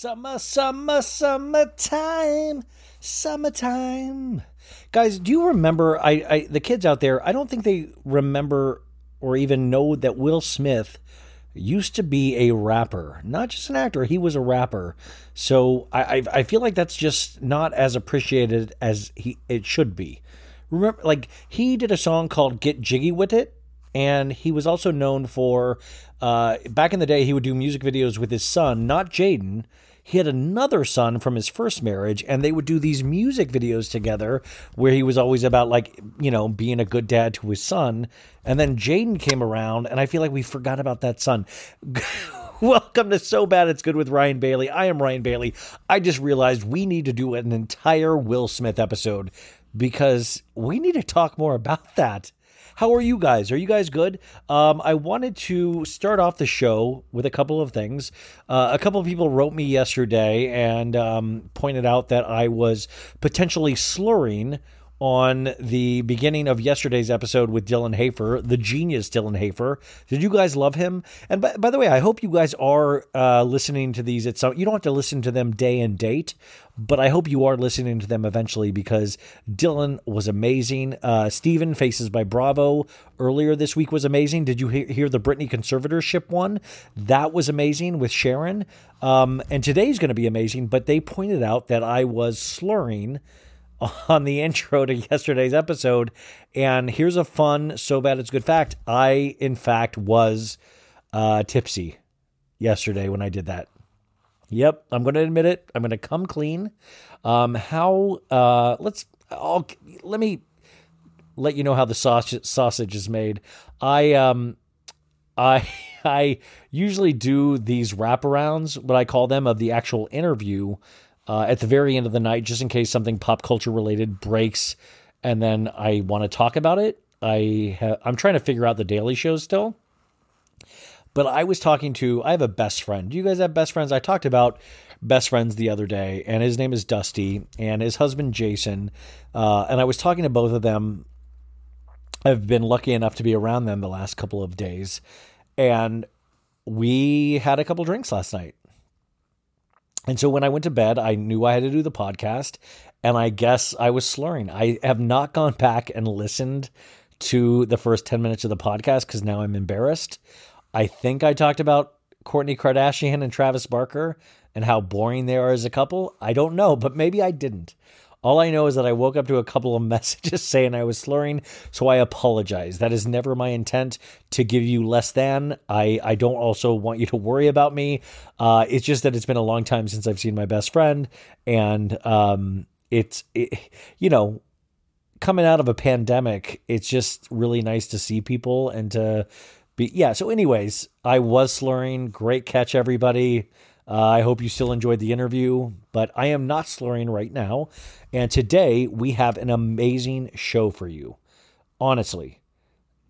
Summer, summer, summertime, summertime. Guys, do you remember? I, I the kids out there. I don't think they remember or even know that Will Smith used to be a rapper, not just an actor. He was a rapper. So I I, I feel like that's just not as appreciated as he it should be. Remember, like he did a song called "Get Jiggy with It." and he was also known for uh, back in the day he would do music videos with his son not jaden he had another son from his first marriage and they would do these music videos together where he was always about like you know being a good dad to his son and then jaden came around and i feel like we forgot about that son Welcome to So Bad It's Good with Ryan Bailey. I am Ryan Bailey. I just realized we need to do an entire Will Smith episode because we need to talk more about that. How are you guys? Are you guys good? Um, I wanted to start off the show with a couple of things. Uh, a couple of people wrote me yesterday and um, pointed out that I was potentially slurring on the beginning of yesterday's episode with Dylan Hafer, the genius Dylan Hafer. Did you guys love him? And by, by the way, I hope you guys are uh, listening to these at some. You don't have to listen to them day and date, but I hope you are listening to them eventually because Dylan was amazing. Uh, Faces by Bravo earlier this week was amazing. Did you hear, hear the Britney conservatorship one? That was amazing with Sharon. Um, and today's going to be amazing, but they pointed out that I was slurring on the intro to yesterday's episode. And here's a fun, so bad it's good fact. I, in fact, was uh, tipsy yesterday when I did that. Yep, I'm going to admit it. I'm going to come clean. Um, how? Uh, let's. I'll, let me let you know how the sausage sausage is made. I um, I I usually do these wraparounds, what I call them, of the actual interview uh, at the very end of the night, just in case something pop culture related breaks, and then I want to talk about it. I ha- I'm trying to figure out the Daily Show still, but I was talking to I have a best friend. Do you guys have best friends? I talked about best friends the other day, and his name is Dusty, and his husband Jason, uh, and I was talking to both of them. I've been lucky enough to be around them the last couple of days, and we had a couple drinks last night. And so when I went to bed, I knew I had to do the podcast, and I guess I was slurring. I have not gone back and listened to the first 10 minutes of the podcast because now I'm embarrassed. I think I talked about Kourtney Kardashian and Travis Barker and how boring they are as a couple? I don't know, but maybe I didn't. All I know is that I woke up to a couple of messages saying I was slurring, so I apologize. That is never my intent to give you less than. I, I don't also want you to worry about me. Uh, it's just that it's been a long time since I've seen my best friend, and um, it's it, you know coming out of a pandemic, it's just really nice to see people and to be yeah. So, anyways, I was slurring. Great catch, everybody. Uh, I hope you still enjoyed the interview, but I am not slurring right now. And today we have an amazing show for you. Honestly,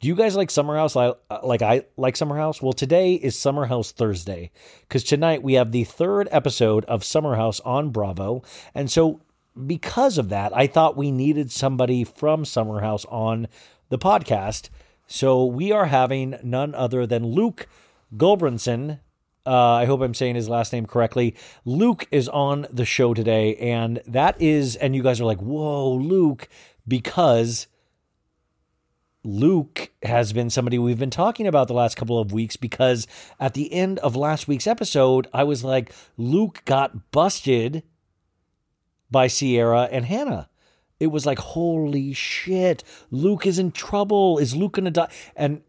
do you guys like Summer House like, like I like Summer House? Well, today is Summer House Thursday because tonight we have the third episode of Summer House on Bravo. And so, because of that, I thought we needed somebody from Summer House on the podcast. So, we are having none other than Luke Gulbranson uh, I hope I'm saying his last name correctly. Luke is on the show today, and that is, and you guys are like, whoa, Luke, because Luke has been somebody we've been talking about the last couple of weeks because at the end of last week's episode, I was like, Luke got busted by Ciara and Hannah. It was like, holy shit, Luke is in trouble. Is Luke going to die? And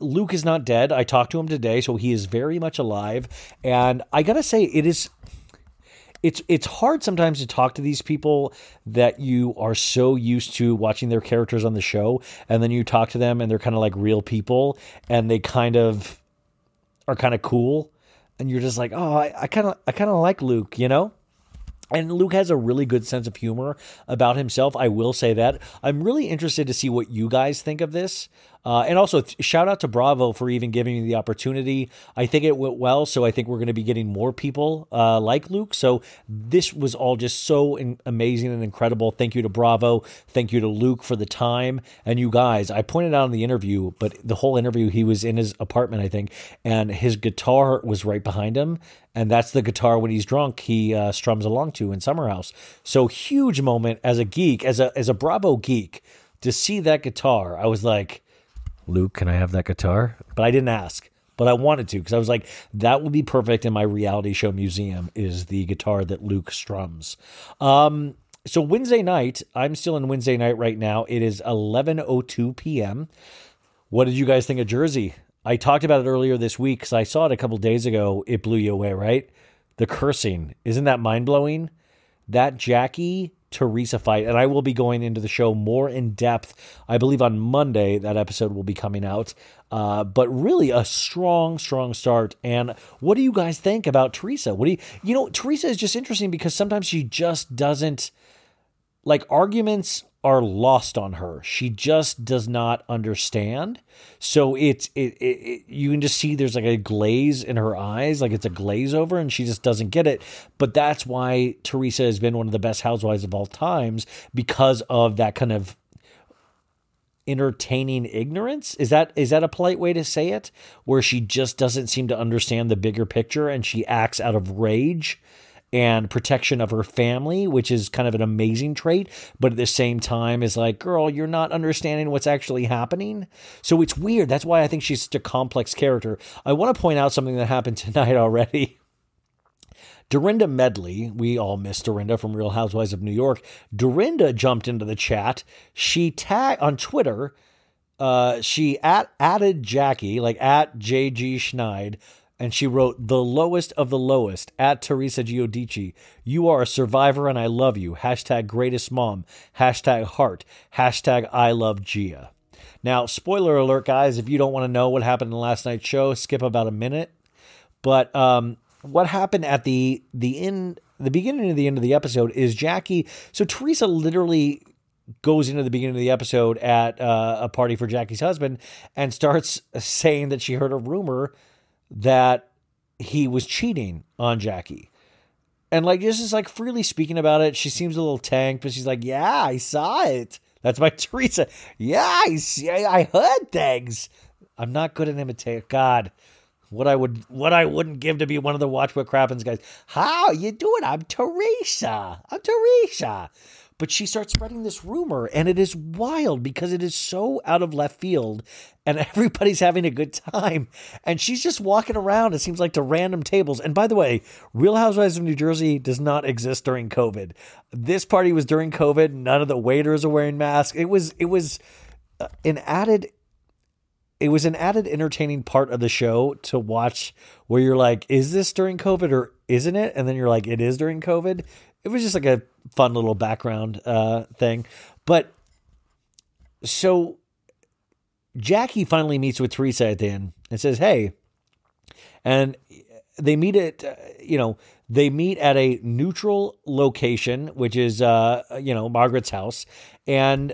Luke is not dead. I talked to him today, so he is very much alive. And I gotta say, it is it's it's hard sometimes to talk to these people that you are so used to watching their characters on the show, and then you talk to them and they're kind of like real people, and they kind of are kind of cool, and you're just like, oh, I kind of I kind of like Luke, you know. And Luke has a really good sense of humor about himself. I will say that. I'm really interested to see what you guys think of this. Uh, and also, shout out to Bravo for even giving me the opportunity. I think it went well, so I think we're going to be getting more people uh, like Luke. So this was all just so in- amazing and incredible. Thank you to Bravo. Thank you to Luke for the time. And you guys, I pointed out in the interview, but the whole interview, he was in his apartment, I think, and his guitar was right behind him. And that's the guitar when he's drunk, he uh, strums along to in Summer House. So huge moment as a geek, as a as a Bravo geek, to see that guitar. I was like, Luke, can I have that guitar? But I didn't ask, but I wanted to because I was like, that would be perfect in my reality show museum is the guitar that Luke strums. Um, so Wednesday night, I'm still in Wednesday night right now. It is 11:02 p.m. What did you guys think of Jersey? I talked about it earlier this week because I saw it a couple days ago. It blew you away, right? The cursing isn't that mind blowing? That Jackie Teresa fight, and I will be going into the show more in depth. I believe on Monday that episode will be coming out. Uh, but really a strong, strong start. And what do you guys think about Teresa? What do you, you know, Teresa is just interesting because sometimes she just doesn't like arguments are lost on her. She just does not understand. So it's it, it, it, you can just see there's like a glaze in her eyes, like it's a glaze over, and she just doesn't get it. But that's why Teresa has been one of the best housewives of all times because of that kind of entertaining ignorance is that is that a polite way to say it where she just doesn't seem to understand the bigger picture and she acts out of rage and protection of her family, which is kind of an amazing trait, but at the same time is like, girl, you're not understanding what's actually happening. So it's weird. That's why I think she's such a complex character. I want to point out something that happened tonight already. Dorinda Medley, we all miss Dorinda from Real Housewives of New York. Dorinda jumped into the chat. She tagged on Twitter. Uh, she at, added Jackie, like at JG Schneid, and she wrote, The lowest of the lowest at Teresa Giudice. You are a survivor and I love you. Hashtag greatest mom. Hashtag heart. Hashtag I love Gia. Now, spoiler alert, guys, if you don't want to know what happened in last night's show, skip about a minute. But um, what happened at the the end the beginning of the end of the episode is Jackie. So Teresa literally goes into the beginning of the episode at uh, a party for Jackie's husband and starts saying that she heard a rumor that he was cheating on Jackie. And like just is like freely speaking about it. She seems a little tanked, but she's like, "Yeah, I saw it." That's my Teresa. Yeah, I see. I heard things. I'm not good at imitating. God, what I would, what I wouldn't give to be one of the Watch What Crappens guys. How you doing? I'm Teresa. I'm Teresa. But she starts spreading this rumor, and it is wild because it is so out of left field, and everybody's having a good time. And she's just walking around, it seems like, to random tables. And by the way, Real Housewives of New Jersey does not exist during COVID. This party was during COVID. None of the waiters are wearing masks. It was, it was uh, an added it was an added entertaining part of the show to watch where you're like, is this during COVID or isn't it? And then you're like, it is during COVID. It was just like a fun little background uh, thing. But so Jackie finally meets with Teresa at the end and says, hey, and they meet at, uh, you know, they meet at a neutral location, which is, uh, you know, Margaret's house. And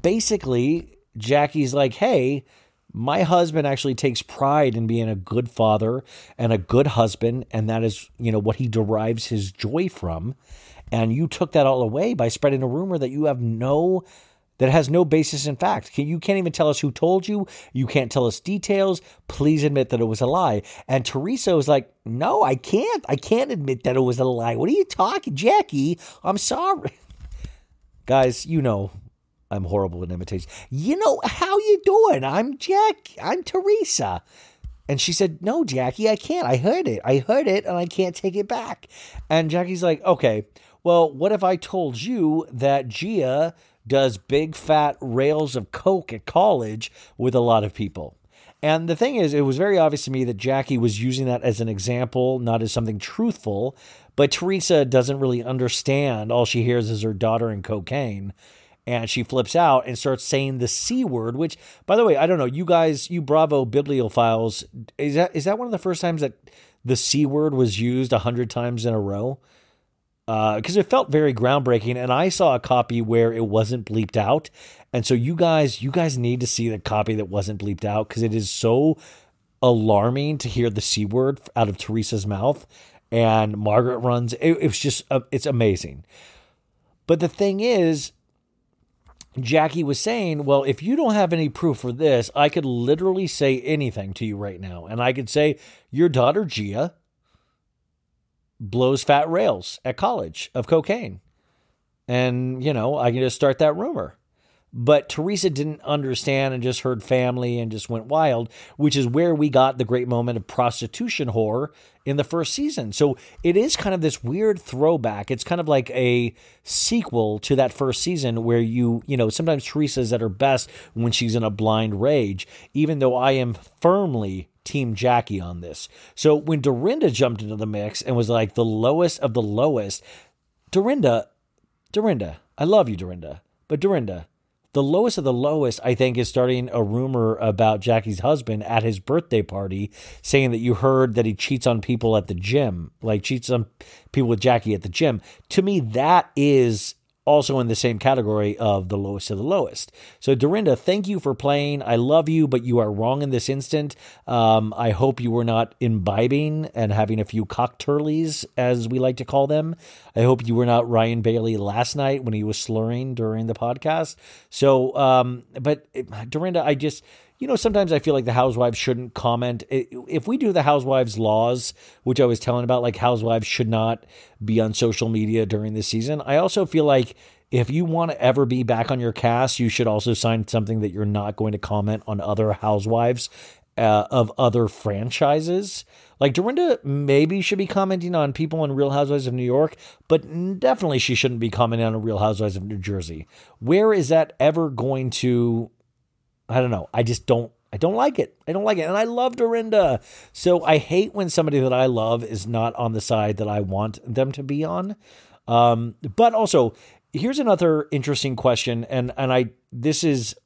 basically, Jackie's like, hey, my husband actually takes pride in being a good father and a good husband and that is you know what he derives his joy from. And you took that all away by spreading a rumor that you have no that has no basis in fact. You can't even tell us who told you. You can't tell us details. Please admit that it was a lie. And teresa was like no i can't. I can't admit that it was a lie. What are you talking jackie? I'm sorry. Guys you know I'm horrible at imitation. You know, how you doing? I'm Jack. I'm Teresa. And she said, No, Jackie, I can't. I heard it. I heard it and I can't take it back. And Jackie's like, Okay, well, what if I told you that Gia does big fat rails of Coke at college with a lot of people? And the thing is, it was very obvious to me that Jackie was using that as an example, not as something truthful. But Teresa doesn't really understand. All she hears is her daughter and cocaine and she flips out and starts saying the c word which by the way i don't know. You guys you bravo bibliophiles is that is that one of the first times that the c word was used a hundred times in a row? Because uh, it felt very groundbreaking and i saw a copy where it wasn't bleeped out. And so you guys you guys need to see the copy that wasn't bleeped out because it is so alarming to hear the c word out of teresa's mouth. And margaret runs it, it was just uh, it's amazing. But the thing is Jackie was saying, Well, if you don't have any proof for this, I could literally say anything to you right now. And I could say, Your daughter, Gia, blows fat rails at college of cocaine. And, you know, I can just start that rumor. But Teresa didn't understand and just heard family and just went wild, which is where we got the great moment of prostitution horror in the first season. So it is kind of this weird throwback. It's kind of like a sequel to that first season where you, you know, sometimes Teresa's at her best when she's in a blind rage, even though I am firmly Team Jackie on this. So when Dorinda jumped into the mix and was like the lowest of the lowest, Dorinda, Dorinda, I love you, Dorinda, but Dorinda, the lowest of the lowest, I think, is starting a rumor about Jackie's husband at his birthday party, saying that you heard that he cheats on people at the gym, like cheats on people with Jackie at the gym. To me, that is also in the same category of the lowest of the lowest. So, Dorinda, thank you for playing. I love you, but you are wrong in this instant. Um, I hope you were not imbibing and having a few cockturlies, as we like to call them. I hope you were not Ryan Bailey last night when he was slurring during the podcast. So, um, but Dorinda, I just you know, sometimes I feel like the housewives shouldn't comment. If we do the housewives laws, which I was telling about, like housewives should not be on social media during the season, I also feel like if you want to ever be back on your cast, you should also sign something that you're not going to comment on other housewives uh, of other franchises. Like Dorinda maybe should be commenting on people in Real Housewives of New York, but definitely she shouldn't be commenting on Real Housewives of New Jersey. Where is that ever going to I don't know. I just don't I don't like it. I don't like it. And I love Dorinda. So I hate when somebody that I love is not on the side that I want them to be on. Um, but also, here's another interesting question. And and I this is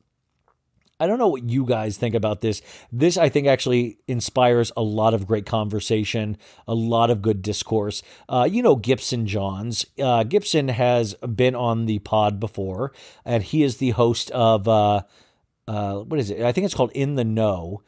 I don't know what you guys think about this. This, I think, actually inspires a lot of great conversation, a lot of good discourse. Uh, you know, Gibson Johns. Uh, Gibson has been on the pod before, and he is the host of uh, uh, what is it? I think it's called In the Know.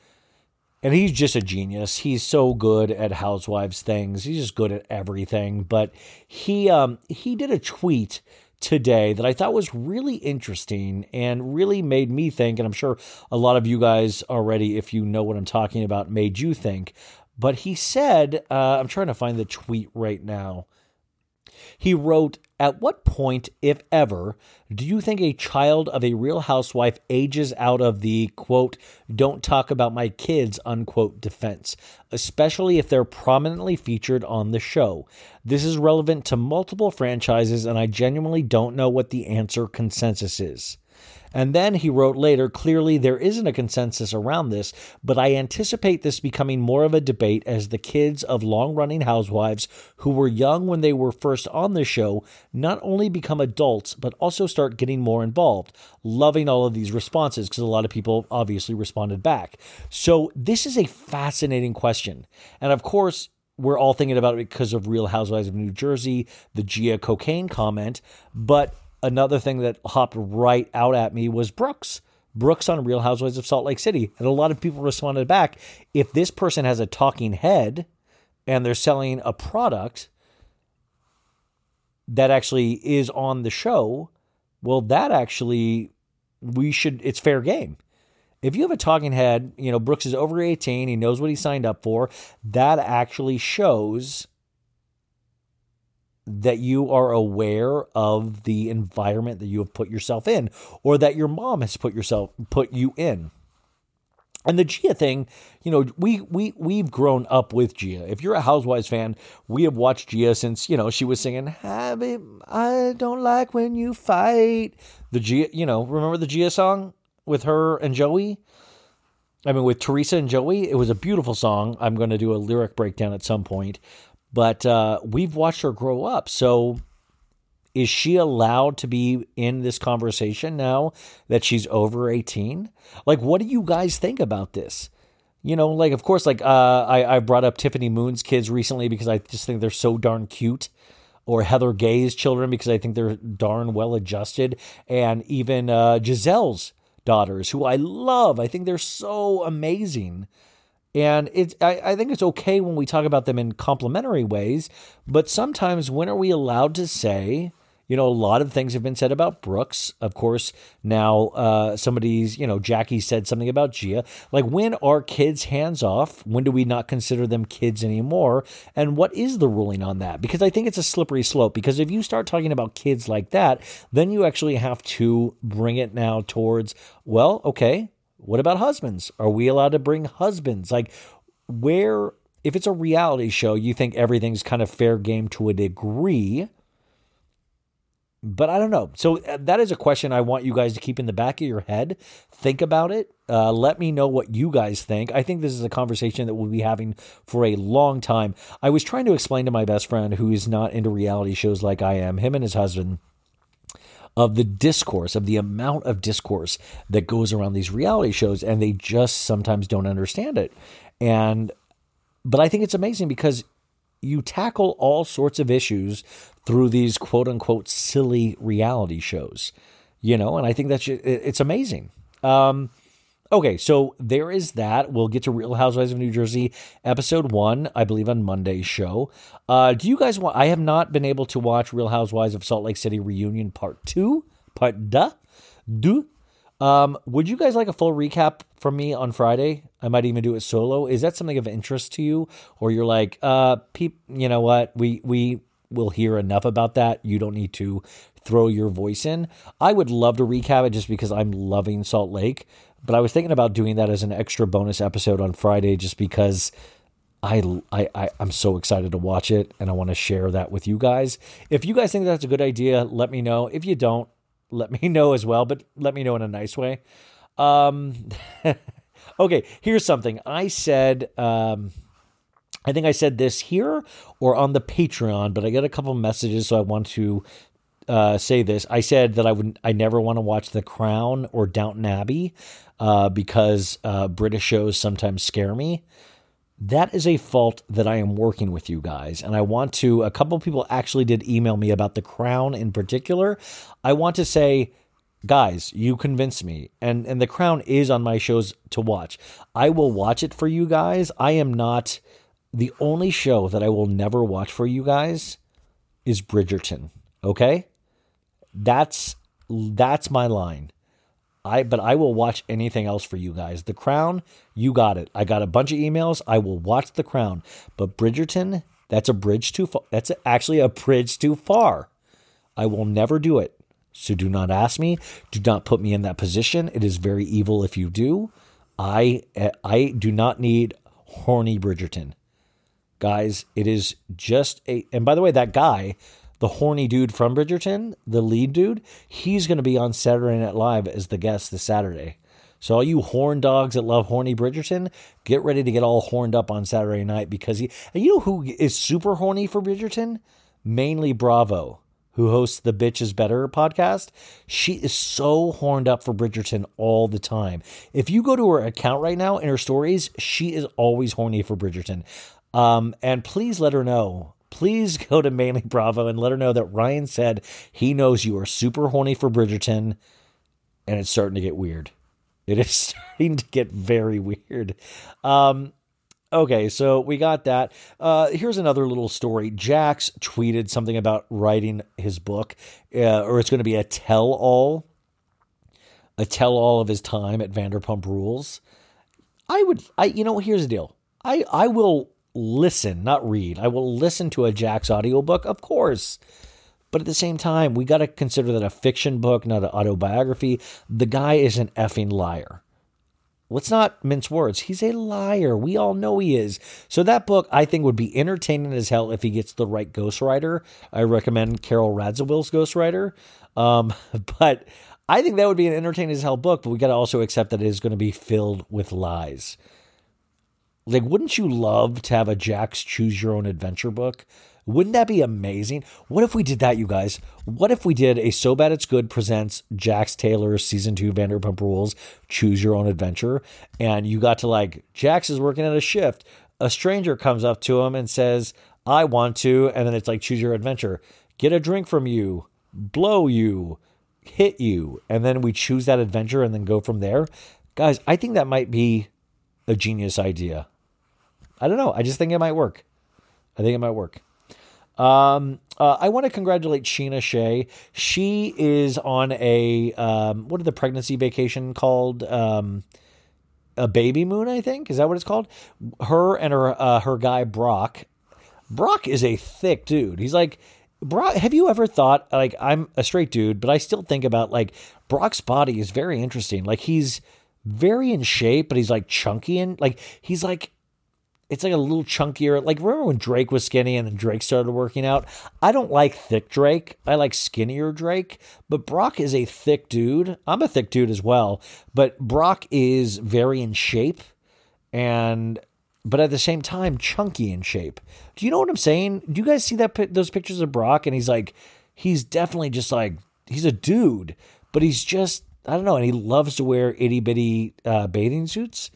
And he's just a genius. He's so good at housewives things. He's just good at everything. But he um, he did a tweet today that I thought was really interesting and really made me think. And I'm sure a lot of you guys already, if you know what I'm talking about, made you think. But he said, uh, I'm trying to find the tweet right now. He wrote, At what point, if ever, do you think a child of a real housewife ages out of the quote, don't talk about my kids, unquote defense, especially if they're prominently featured on the show? This is relevant to multiple franchises, and I genuinely don't know what the answer consensus is. And then he wrote later, clearly there isn't a consensus around this, but I anticipate this becoming more of a debate as the kids of long running housewives who were young when they were first on the show not only become adults, but also start getting more involved. Loving all of these responses because a lot of people obviously responded back. So this is a fascinating question. And of course, we're all thinking about it because of Real Housewives of New Jersey, the Gia cocaine comment, but another thing that hopped right out at me was Brooks. Brooks on Real Housewives of Salt Lake City. And a lot of people responded back if this person has a talking head and they're selling a product that actually is on the show, well, that actually, we should, it's fair game. If you have a talking head, you know, Brooks is over 18, he knows what he signed up for, that actually shows that you are aware of the environment that you have put yourself in or that your mom has put yourself put you in. And the Gia thing, you know, we we we've grown up with Gia. If you're a Housewives fan, we have watched Gia since, you know, she was singing I don't like when you fight. The Gia, you know, remember the Gia song with her and Joey? I mean, with Teresa and Joey, it was a beautiful song. I'm going to do a lyric breakdown at some point. But uh, we've watched her grow up. So is she allowed to be in this conversation now that she's over 18? Like, what do you guys think about this? You know, like, of course, like, uh, I, I brought up Tiffany Moon's kids recently because I just think they're so darn cute. Or Heather Gay's children because I think they're darn well adjusted. And even uh, Gizelle's daughters, who I love. I think they're so amazing. And it's I, I think it's okay when we talk about them in complimentary ways, but sometimes when are we allowed to say, you know, a lot of things have been said about Brooks. Of course, now uh, somebody's, you know, Jackie said something about Gia. Like, when are kids hands off? When do we not consider them kids anymore? And what is the ruling on that? Because I think it's a slippery slope. Because if you start talking about kids like that, then you actually have to bring it now towards, well, okay, what about husbands? Are we allowed to bring husbands? Like, where, if it's a reality show, you think everything's kind of fair game to a degree. But I don't know. So uh, that is a question I want you guys to keep in the back of your head. Think about it. Uh, let me know what you guys think. I think this is a conversation that we'll be having for a long time. I was trying to explain to my best friend who is not into reality shows like I am, him and his husband of the discourse, of the amount of discourse that goes around these reality shows, and they just sometimes don't understand it. And, but I think it's amazing because you tackle all sorts of issues through these quote unquote silly reality shows, you know, and I think that's it's amazing. Um, Okay, so there is that. We'll get to Real Housewives of New Jersey episode one, I believe, on Monday's show. Uh, do you guys want? I have not been able to watch Real Housewives of Salt Lake City reunion part two, part duh, do. Um, would you guys like a full recap from me on Friday? I might even do it solo. Is that something of interest to you, or you're like, uh, peep, you know what? We we will hear enough about that. You don't need to throw your voice in. I would love to recap it just because I'm loving Salt Lake. But I was thinking about doing that as an extra bonus episode on Friday just because I, I, I, am so excited to watch it and I want to share that with you guys. If you guys think that's a good idea, let me know. If you don't, let me know as well, but let me know in a nice way. Um, okay, here's something. I said, um, I think I said this here or on the Patreon, but I got a couple messages, so I want to uh, say this. I said that I would I never want to watch The Crown or Downton Abbey uh, because uh, British shows sometimes scare me. That is a fault that I am working with you guys, and I want to. A couple people actually did email me about The Crown in particular. I want to say guys you convinced me and and the crown is on my shows to watch i will watch it for you guys i am not the only show that i will never watch for you guys is bridgerton okay that's that's my line. I but I will watch anything else for you guys. The Crown, you got it. I got a bunch of emails. I will watch The Crown, but Bridgerton That's a bridge too far. That's actually a bridge too far. I will never do it. So do not ask me. Do not put me in that position. It is very evil if you do. I eh, I do not need horny Bridgerton. Guys, it is just a and by the way, that guy, the horny dude from Bridgerton, the lead dude, he's gonna be on Saturday Night Live as the guest this Saturday. So all you horn dogs that love horny Bridgerton, get ready to get all horned up on Saturday night because he you know who is super horny for Bridgerton? Mainly Bravo, who hosts the Bitch is Better podcast. She is so horned up for Bridgerton all the time. If you go to her account right now in her stories, she is always horny for Bridgerton. Um, and please let her know. Please go to Mainly Bravo and let her know that Ryan said he knows you are super horny for Bridgerton and it's starting to get weird. It is starting to get very weird. Um, okay, so we got that. Uh, here's another little story. Jax tweeted something about writing his book, uh, or it's going to be a tell all, a tell all of his time at Vanderpump Rules. I would, I you know, here's the deal. I I will listen, not read. I will listen to a Jax audiobook, of course. But at the same time, we got to consider that a fiction book, not an autobiography. The guy is an effing liar. Let's not mince words. He's a liar. We all know he is. So that book, I think, would be entertaining as hell if he gets the right ghostwriter. I recommend Carole Radziwill's ghostwriter. Um, but I think that would be an entertaining as hell book. But we got to also accept that it is going to be filled with lies. Like, wouldn't you love to have a Jax Choose Your Own Adventure book? Wouldn't that be amazing? What if we did that, you guys? What if we did a So Bad It's Good presents Jax Taylor's season two Vanderpump Rules Choose Your Own Adventure? And you got to like, Jax is working at a shift. A stranger comes up to him and says, I want to. And then it's like, Choose Your Adventure. Get a drink from you, blow you, hit you. And then we choose that adventure and then go from there. Guys, I think that might be a genius idea. I don't know. I just think it might work. I think it might work. Um, uh, I want to congratulate Scheana Shay. She is on a um, what is the pregnancy vacation called? Um, a baby moon, I think. Is that what it's called? Her and her uh, her guy Brock. Brock is a thick dude. He's like Brock. Have you ever thought like I'm a straight dude, but I still think about like Brock's body is very interesting. Like he's very in shape, but he's like chunky and like he's like it's like a little chunkier. Like remember when Drake was skinny and then Drake started working out? I don't like thick Drake. I like skinnier Drake. But Brock is a thick dude. I'm a thick dude as well. But Brock is very in shape and but at the same time chunky in shape. Do you know what I'm saying? Do you guys see that those pictures of Brock and he's like he's definitely just like he's a dude, but he's just I don't know, and he loves to wear itty bitty uh, bathing suits.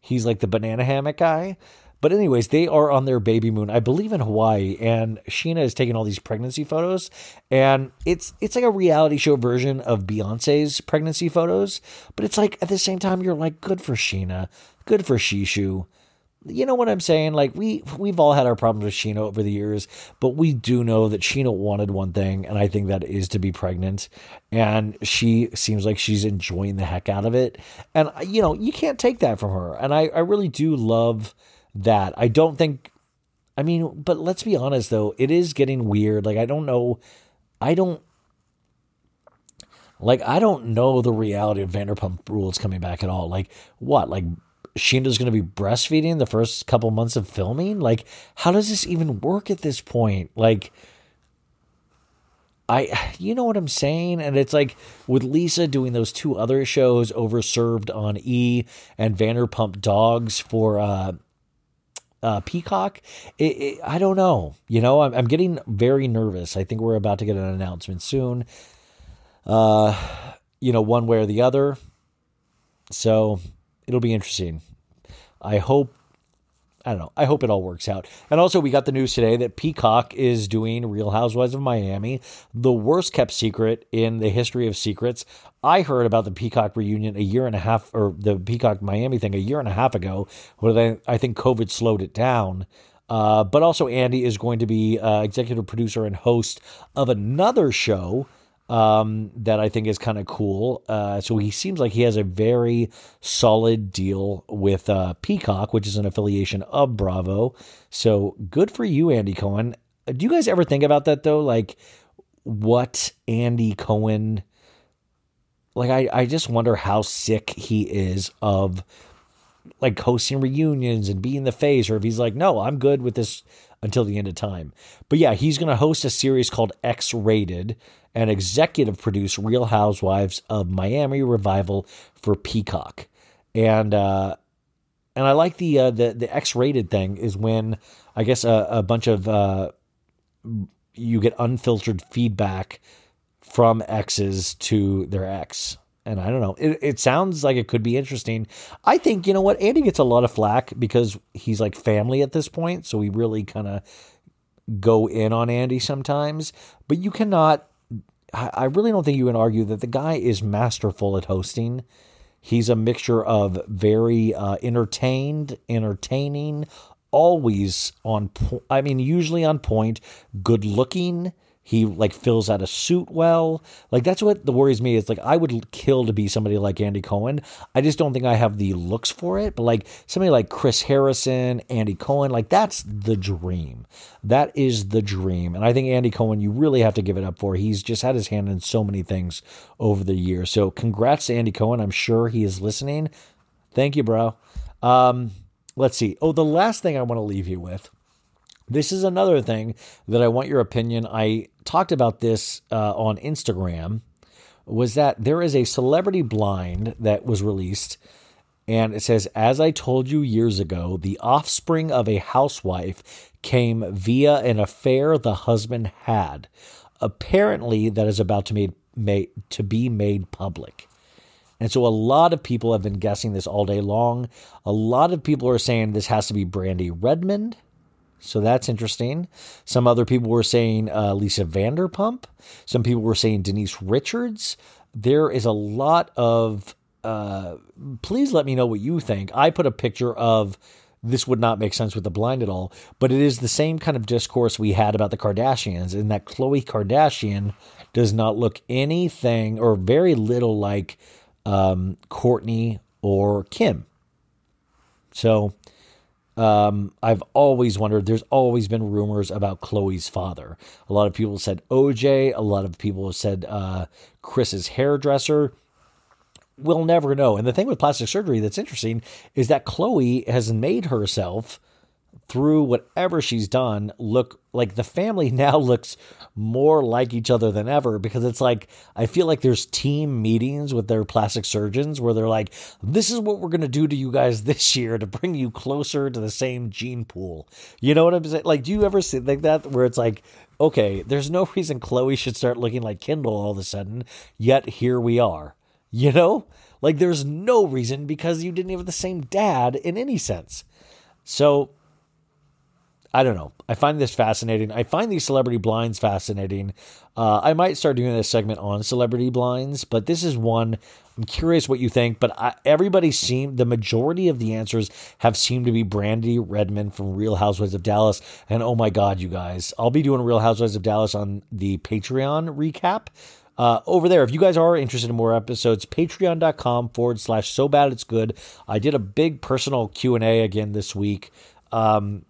He's like the banana hammock guy. But anyways, they are on their baby moon, I believe in Hawaii, and Scheana is taking all these pregnancy photos, and it's it's like a reality show version of Beyonce's pregnancy photos. But it's like at the same time, you're like, good for Scheana, good for Shishu. You know what I'm saying? Like we we've all had our problems with Scheana over the years, but we do know that Scheana wanted one thing, and I think that is to be pregnant. And she seems like she's enjoying the heck out of it. And you know, you can't take that from her. And I, I really do love that. I don't think I mean, but let's be honest though, it is getting weird. Like I don't know I don't like I don't know the reality of Vanderpump Rules coming back at all. Like what? Like Scheana's going to be breastfeeding the first couple months of filming? Like how does this even work at this point? Like I, you know what I'm saying? And it's like with Lisa doing those two other shows, Overserved on E and Vanderpump Dogs for uh, uh, Peacock. It, it, I don't know. You know, I'm, I'm, getting very nervous. I think we're about to get an announcement soon. Uh, you know, one way or the other. So it'll be interesting. I hope I don't know. I hope it all works out. And also, we got the news today that Peacock is doing Real Housewives of Miami, the worst kept secret in the history of secrets. I heard about the Peacock reunion a year and a half, or the Peacock Miami thing a year and a half ago, where I think COVID slowed it down. Uh, but also, Andy is going to be uh, executive producer and host of another show um, that I think is kind of cool. Uh, so he seems like he has a very solid deal with uh, Peacock, which is an affiliation of Bravo. So good for you, Andy Cohen. Do you guys ever think about that though? Like what Andy Cohen like I, I just wonder how sick he is of like hosting reunions and being the face, or if he's like, no, I'm good with this until the end of time. But yeah, he's going to host a series called X Rated and executive produce Real Housewives of Miami revival for Peacock. And uh, and I like the uh, the the X rated thing is when I guess a, a bunch of uh, you get unfiltered feedback from exes to their ex. And I don't know. It, it sounds like it could be interesting. I think, you know what? Andy gets a lot of flack because he's like family at this point. So we really kind of go in on Andy sometimes. But you cannot, I really don't think you can argue that the guy is masterful at hosting. He's a mixture of very uh, entertained, entertaining, always on point. I mean, usually on point, good looking. He like fills out a suit well. Like that's what the worries me is like I would kill to be somebody like Andy Cohen. I just don't think I have the looks for it. But like somebody like Chris Harrison, Andy Cohen, like that's the dream. That is the dream. And I think Andy Cohen, you really have to give it up for. He's just had his hand in so many things over the years. So congrats to Andy Cohen. I'm sure he is listening. Thank you, bro. Um, let's see. Oh, the last thing I want to leave you with. This is another thing that I want your opinion. I talked about this uh, on Instagram. Was that there is a celebrity blind that was released, and it says, "As I told you years ago, the offspring of a housewife came via an affair the husband had. Apparently, that is about to made, made to be made public." And so a lot of people have been guessing this all day long. A lot of people are saying this has to be Brandi Redmond. So that's interesting. Some other people were saying uh, Lisa Vanderpump. Some people were saying Denise Richards. There is a lot of. Uh, please let me know what you think. I put a picture of. This would not make sense with the blind at all, but it is the same kind of discourse we had about the Kardashians, in that Khloe Kardashian does not look anything or very little like um, Kourtney or Kim. So um, I've always wondered. There's always been rumors about Khloe's father. A lot of people said OJ. A lot of people have said uh, Kris's hairdresser. We'll never know. And the thing with plastic surgery that's interesting is that Chloe has made herself through whatever she's done look like the family now looks more like each other than ever because it's like I feel like there's team meetings with their plastic surgeons where they're like this is what we're going to do to you guys this year to bring you closer to the same gene pool. You know what I'm saying? Like do you ever see like that where it's like okay, there's no reason Khloe should start looking like Kendall all of a sudden, yet here we are. You know? Like there's no reason because you didn't have the same dad in any sense. So I don't know. I find this fascinating. I find these celebrity blinds fascinating. Uh, I might start doing this segment on celebrity blinds, but this is one. I'm curious what you think. But I, everybody seemed the majority of the answers have seemed to be Brandi Redmond from Real Housewives of Dallas. And oh my God, you guys, I'll be doing Real Housewives of Dallas on the Patreon recap. Uh, over there, if you guys are interested in more episodes, patreon.com forward slash so bad it's good. I did a big personal Q&A again this week. Um,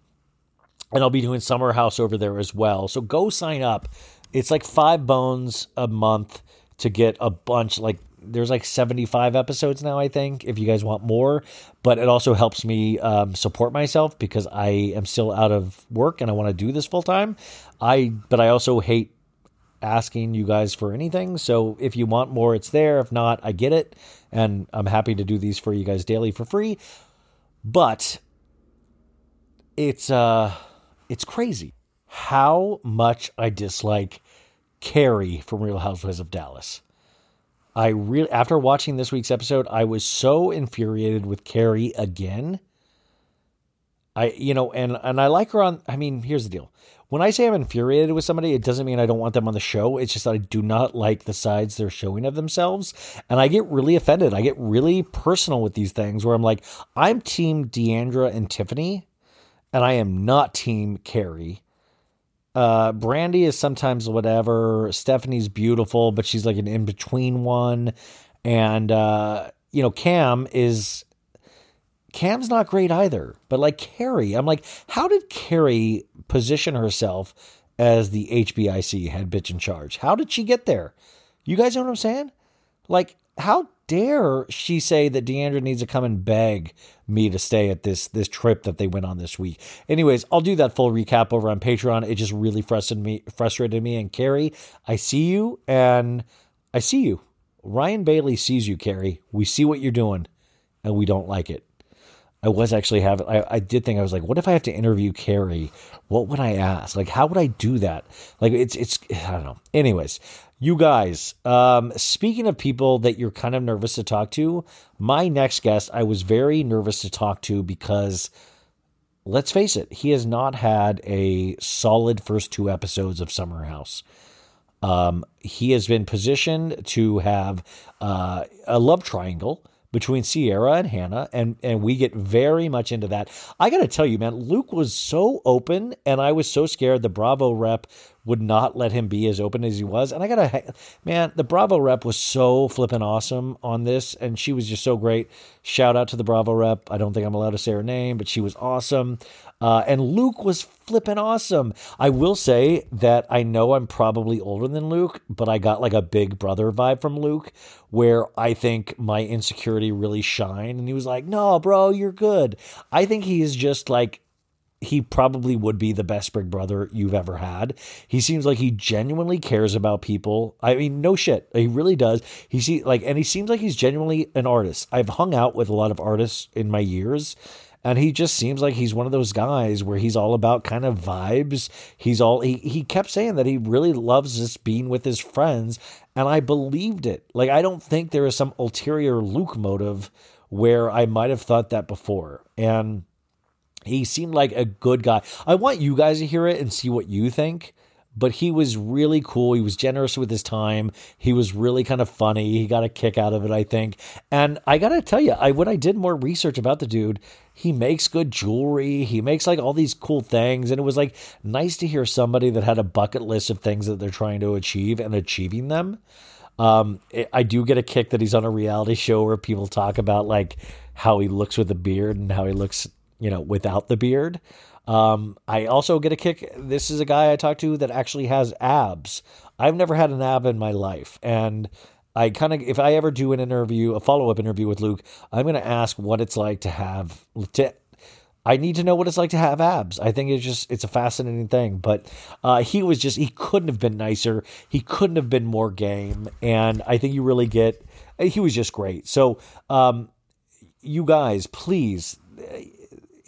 and I'll be doing Summer House over there as well. So go sign up. It's like five bones a month to get a bunch. Like there's like 75 episodes now, I think. If you guys want more, but it also helps me um, support myself because I am still out of work and I want to do this full time. I but I also hate asking you guys for anything. So if you want more, it's there. If not, I get it, and I'm happy to do these for you guys daily for free. But it's uh it's crazy how much I dislike Kary from Real Housewives of Dallas. I really after watching this week's episode, I was so infuriated with Kary again. I you know, and and I like her on I mean, here's the deal. When I say I'm infuriated with somebody, it doesn't mean I don't want them on the show. It's just that I do not like the sides they're showing of themselves. And I get really offended. I get really personal with these things where I'm like, I'm team D'Andra and Tiffany and I am not team Kary. Uh, Brandi is sometimes whatever. Stephanie's beautiful, but she's like an in between one. And, uh, you know, Cam is. Cam's not great either. But like Kary, I'm like, how did Kary position herself as the HBIC head bitch in charge? How did she get there? You guys know what I'm saying? Like, how dare she say that D'Andra needs to come and beg me to stay at this this trip that they went on this week? Anyways, I'll do that full recap over on Patreon. It just really frustrated me frustrated me. And Kary, I see you and I see you. Ryan Bailey sees you, Kary. We see what you're doing, and we don't like it. I was actually having, I, I did think, I was like, what if I have to interview Carrie? What would I ask? Like, how would I do that? Like, it's, it's, I don't know. Anyways, you guys, um, speaking of people that you're kind of nervous to talk to, my next guest, I was very nervous to talk to because let's face it, he has not had a solid first two episodes of Summer House. Um, he has been positioned to have uh, a love triangle between Ciara and Hannah, and and we get very much into that. I got to tell you, man, Luke was so open, and I was so scared the Bravo rep would not let him be as open as he was. And I gotta, man, the Bravo rep was so flippin' awesome on this, and she was just so great. Shout out to the Bravo rep. I don't think I'm allowed to say her name, but she was awesome. Uh, and Luke was flippin' awesome. I will say that I know I'm probably older than Luke, but I got like a big brother vibe from Luke where I think my insecurity really shined. And he was like, no, bro, you're good. I think he is just like he probably would be the best big brother you've ever had. He seems like he genuinely cares about people. I mean, no shit, he really does. He see like, and he seems like he's genuinely an artist. I've hung out with a lot of artists in my years, and he just seems like he's one of those guys where he's all about kind of vibes. He's all he he kept saying that he really loves just being with his friends, and I believed it. Like I don't think there is some ulterior Luke motive where I might have thought that before, and he seemed like a good guy. I want you guys to hear it and see what you think. But he was really cool. He was generous with his time. He was really kind of funny. He got a kick out of it, I think. And I got to tell you, I when I did more research about the dude, he makes good jewelry. He makes like all these cool things. And it was like nice to hear somebody that had a bucket list of things that they're trying to achieve and achieving them. Um, I do get a kick that he's on a reality show where people talk about like how he looks with a beard and how he looks you know, without the beard. Um, I also get a kick. This is a guy I talked to that actually has abs. I've never had an ab in my life. And I kind of, if I ever do an interview, a follow up interview with Luke, I'm going to ask what it's like to have, to, I need to know what it's like to have abs. I think it's just, it's a fascinating thing. But uh, he was just, he couldn't have been nicer. He couldn't have been more game. And I think you really get, he was just great. So, um, you guys, please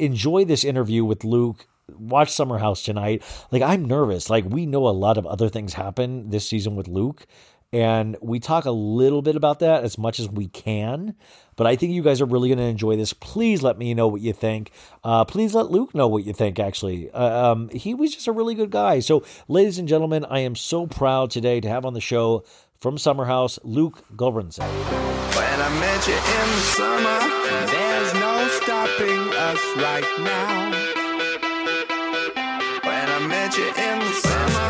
enjoy this interview with Luke. Watch Summer House tonight. Like, I'm nervous. Like, we know a lot of other things happen this season with Luke, and we talk a little bit about that as much as we can. But I think you guys are really going to enjoy this. Please let me know what you think. Uh, please let Luke know what you think, actually. Uh, um, he was just a really good guy. So, ladies and gentlemen, I am so proud today to have on the show from Summer House, Luke Gulbranson. When I met you in the summer, us right now. When I met you in the summer.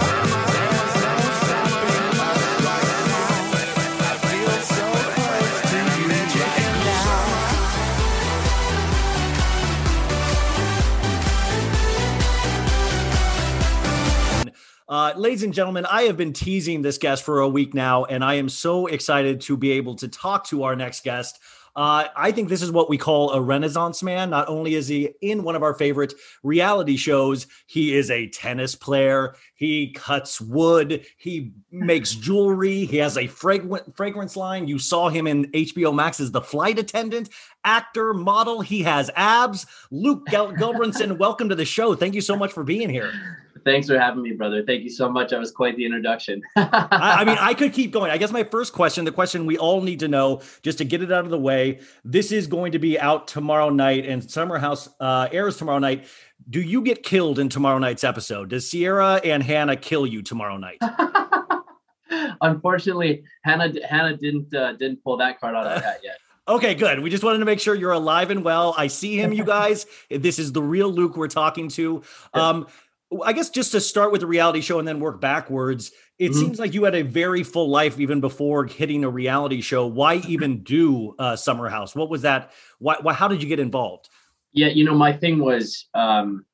Uh, ladies and gentlemen, I have been teasing this guest for a week now, and I am so excited to be able to talk to our next guest. Uh, I think this is what we call a renaissance man. Not only is he in one of our favorite reality shows, he is a tennis player. He cuts wood. He makes jewelry. He has a fragrant fragrance line. You saw him in HBO Max as the flight attendant, actor, model. He has abs. Luke Gel- Gulbranson, welcome to the show. Thank you so much for being here. Thanks for having me, brother. Thank you so much. That was quite the introduction. I, I mean, I could keep going. I guess my first question, the question we all need to know, just to get it out of the way, this is going to be out tomorrow night, and Summer House uh, airs tomorrow night. Do you get killed in tomorrow night's episode? Does Ciara and Hannah kill you tomorrow night? Unfortunately, Hannah Hannah didn't uh, didn't pull that card out of that yet. Okay, good. We just wanted to make sure you're alive and well. I see him, you guys. this is the real Luke we're talking to. Um, I guess just to start with the reality show and then work backwards, it Mhm. seems like you had a very full life even before hitting a reality show. Why even do uh, Summer House? What was that? Why, why? How did you get involved? Yeah, you know, my thing was, um,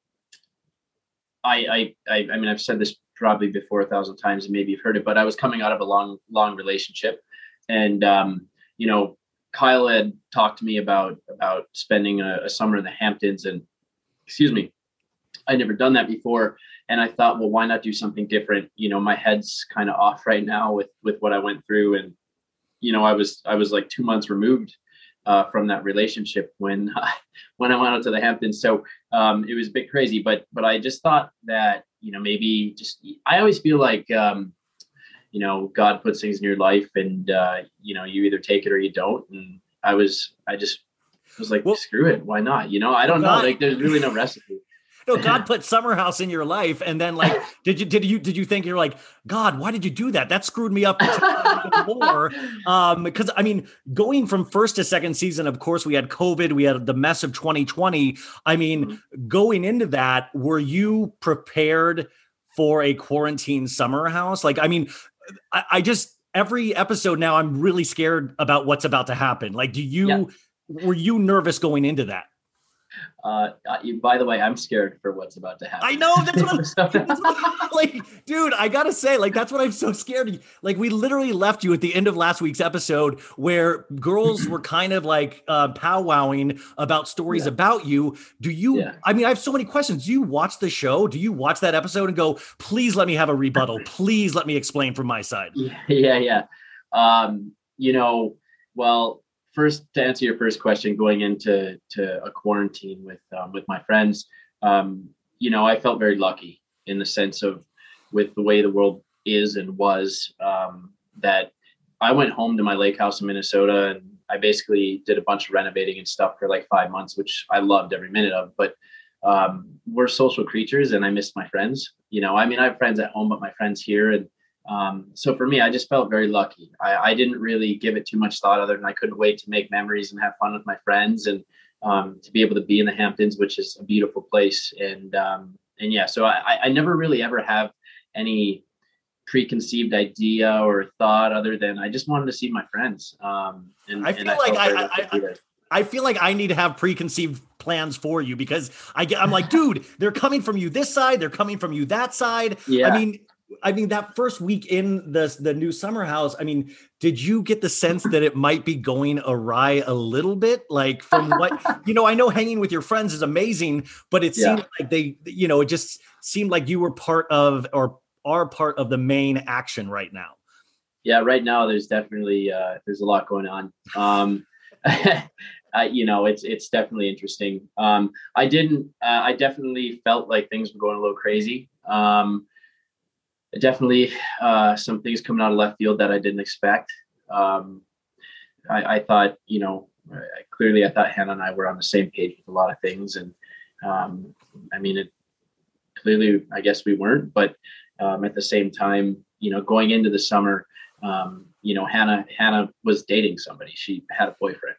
I, I, I, I mean, I've said this probably before a thousand times, and maybe you've heard it, but I was coming out of a long, long relationship, and um, you know, Kyle had talked to me about about spending a, a summer in the Hamptons, and excuse me, I'd never done that before, and I thought, well, why not do something different? You know, my head's kind of off right now with with what I went through, and you know, I was I was like two months removed uh, from that relationship when when I went out to the Hamptons. So um, it was a bit crazy, but but I just thought that you know maybe just I always feel like um, you know God puts things in your life, and uh, you know you either take it or you don't. And I was I just was like Well- screw it, why not? You know I don't know. Like there's really no recipe. No, God put Summer House in your life, and then like, did you did you did you think you're like God? Why did you do that? That screwed me up more. Um, because I mean, going from first to second season, of course, we had COVID, we had the mess of 2020. I mean, going into that, were you prepared for a quarantine summer house? Like, I mean, I, I just every episode now, I'm really scared about what's about to happen. Like, do you Yeah. were you nervous going into that? Uh, by the way, I'm scared for what's about to happen. I know that's what I'm That's what- like, dude, I gotta say, like, that's what I'm so scared. of. Like, we literally left you at the end of last week's episode where girls were kind of like uh, powwowing about stories Yeah. about you. Do you? Yeah. I mean, I have so many questions. Do you watch the show? Do you watch that episode and go, please let me have a rebuttal? Please let me explain from my side. Yeah, yeah, yeah. Um, you know, well, first to answer your first question, going into to a quarantine with um, with my friends, um, you know, I felt very lucky in the sense of with the way the world is and was um, that I went home to my lake house in Minnesota and I basically did a bunch of renovating and stuff for like five months, which I loved every minute of. But um, we're social creatures and I missed my friends. You know, I mean, I have friends at home, but my friends here and um, so for me, I just felt very lucky. I, I didn't really give it too much thought other than I couldn't wait to make memories and have fun with my friends and um, to be able to be in the Hamptons, which is a beautiful place. And um, and yeah, so I, I never really ever have any preconceived idea or thought other than I just wanted to see my friends. Um, and I feel like I- I- I- I feel like I need to have preconceived plans for you because I get, I'm like, dude, they're coming from you this side, they're coming from you that side. Yeah. I mean, I mean that first week in the the new summer house. I mean, did you get the sense that it might be going awry a little bit? Like from what you know, I know hanging with your friends is amazing, but it Yeah. seemed like they, you know, it just seemed like you were part of or are part of the main action right now. yeah right now there's definitely uh there's a lot going on um I, you know it's it's definitely interesting um i didn't uh, i definitely felt like things were going a little crazy um definitely uh some things coming out of left field that i didn't expect um i i thought you know I- clearly i thought hannah and i were on the same page with a lot of things and um i mean it clearly i guess we weren't but um, at the same time you know going into the summer um, you know, Hannah Hannah was dating somebody. She had a boyfriend.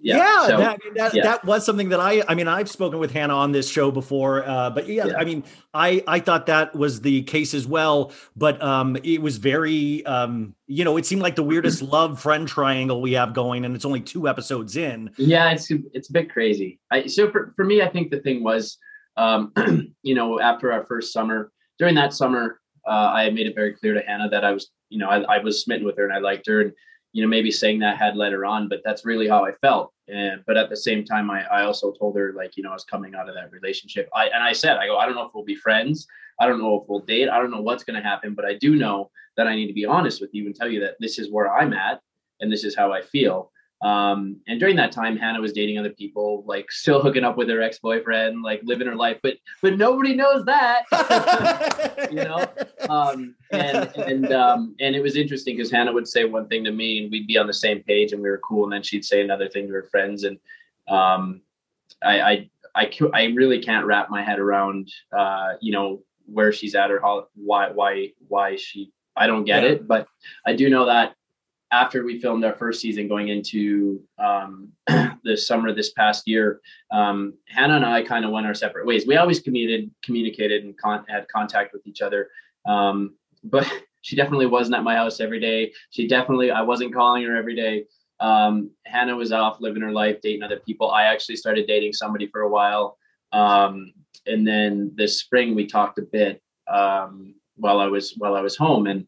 Yeah, so- that, that, yeah. that was something that I, I mean, I've spoken with Hannah on this show before, uh, but yeah, Yeah. I mean, I, I thought that was the case as well, but um, it was very, um, you know, it seemed like the weirdest love friend triangle we have going, and it's only two episodes in. Yeah, it's it's a bit crazy. I so for, for me, I think the thing was, um, you know, after our first summer, during that summer, uh, I made it very clear to Hannah that I was, you know, I, I was smitten with her and I liked her, and you know, maybe saying that had led her on, but that's really how I felt. And but at the same time, I, I also told her like, you know, I was coming out of that relationship. I and I said, I go, I don't know if we'll be friends. I don't know if we'll date. I don't know what's going to happen, but I do know that I need to be honest with you and tell you that this is where I'm at and this is how I feel. Um, and during that time, Hannah was dating other people, like still hooking up with her ex-boyfriend, like living her life, but but nobody knows that. you know um and and um and it was interesting because hannah would say one thing to me and we'd be on the same page and we were cool and then she'd say another thing to her friends and um i i i, I really can't wrap my head around uh you know where she's at or how why why why she i don't get Yeah. it but i do know that after we filmed our first season going into um, the summer this past year, um, Hannah and I kind of went our separate ways. We always communicated, communicated and con- had contact with each other. Um, but she definitely wasn't at my house every day. She definitely, I wasn't calling her every day. Um, Hannah was off living her life, dating other people. I actually started dating somebody for a while. Um, and then this spring we talked a bit um, while I was while I was home, and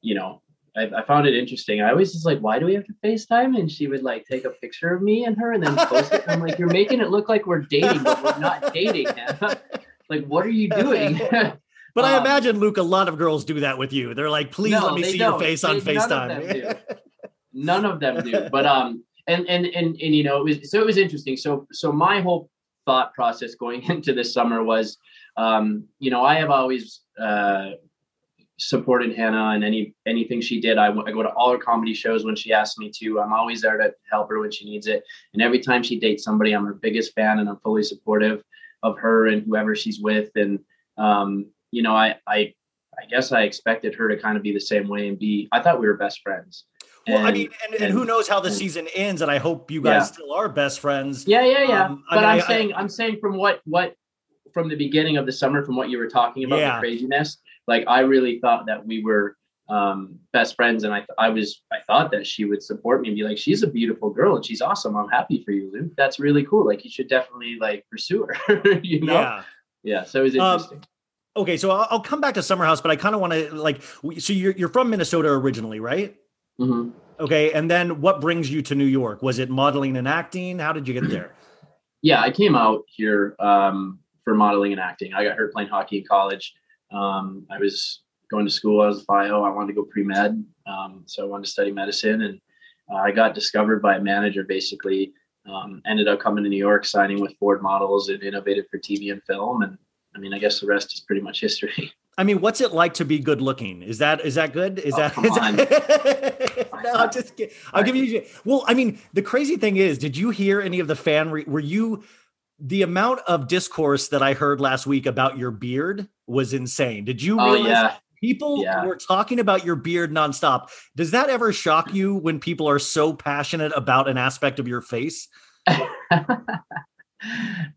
you know, I, I found it interesting. I always was like, why do we have to FaceTime? And she would like take a picture of me and her and then post it. I'm like, you're making it look like we're dating, but we're not dating. Like, what are you doing? But I Um, imagine, Luke, a lot of girls do that with you. They're like, please No, let me see your don't. face on They- none of them FaceTime. do. none of them do but um and and and, and you know it was so it was interesting so so my whole thought process going into this summer was um you know i have always uh supported hannah and any anything she did I, w- I go to all her comedy shows when she asks me to i'm always there to help her when she needs it and every time she dates somebody i'm her biggest fan and i'm fully supportive of her and whoever she's with and um you know i i i guess i expected her to kind of be the same way and be i thought we were best friends Well, I And- mean, and, and who knows how the and- season ends, and I hope you guys Yeah. still are best friends. Yeah, yeah, yeah. Um, I but mean, I- I- saying, I'm saying from what, what, from the beginning of the summer, from what you were talking about, Yeah. the craziness. Like, I really thought that we were um, best friends, and I, I was, I thought that she would support me and be like, she's a beautiful girl and she's awesome. I'm happy for you, Luke. That's really cool. Like, you should definitely like pursue her. you know? Yeah. Yeah. So it was Um, interesting. Okay, so I'll, I'll come back to Summer House, but I kind of want to like. So you're you're from Minnesota originally, right? hmm Okay, and then what brings you to New York? Was it modeling and acting? How did you get there? yeah, I came out here um, for modeling and acting. I got hurt playing hockey in college. Um, I was going to school. I was bio. I wanted to go pre med, um, so I wanted to study medicine, and uh, I got discovered by a manager. Basically, um, ended up coming to New York, signing with Ford Models, and innovated for TV and film. And I mean, I guess the rest is pretty much history. I mean, what's it like to be good looking? Is that is that good? Is Oh, that? come is that- no, I'm just kidding. I'll give you. Well, I mean, the crazy thing is, did you hear any of the fan? Re- were you? The amount of discourse that I heard last week about your beard was insane. Did you Oh realize yeah, people Yeah. were talking about your beard nonstop? Does that ever shock you when people are so passionate about an aspect of your face?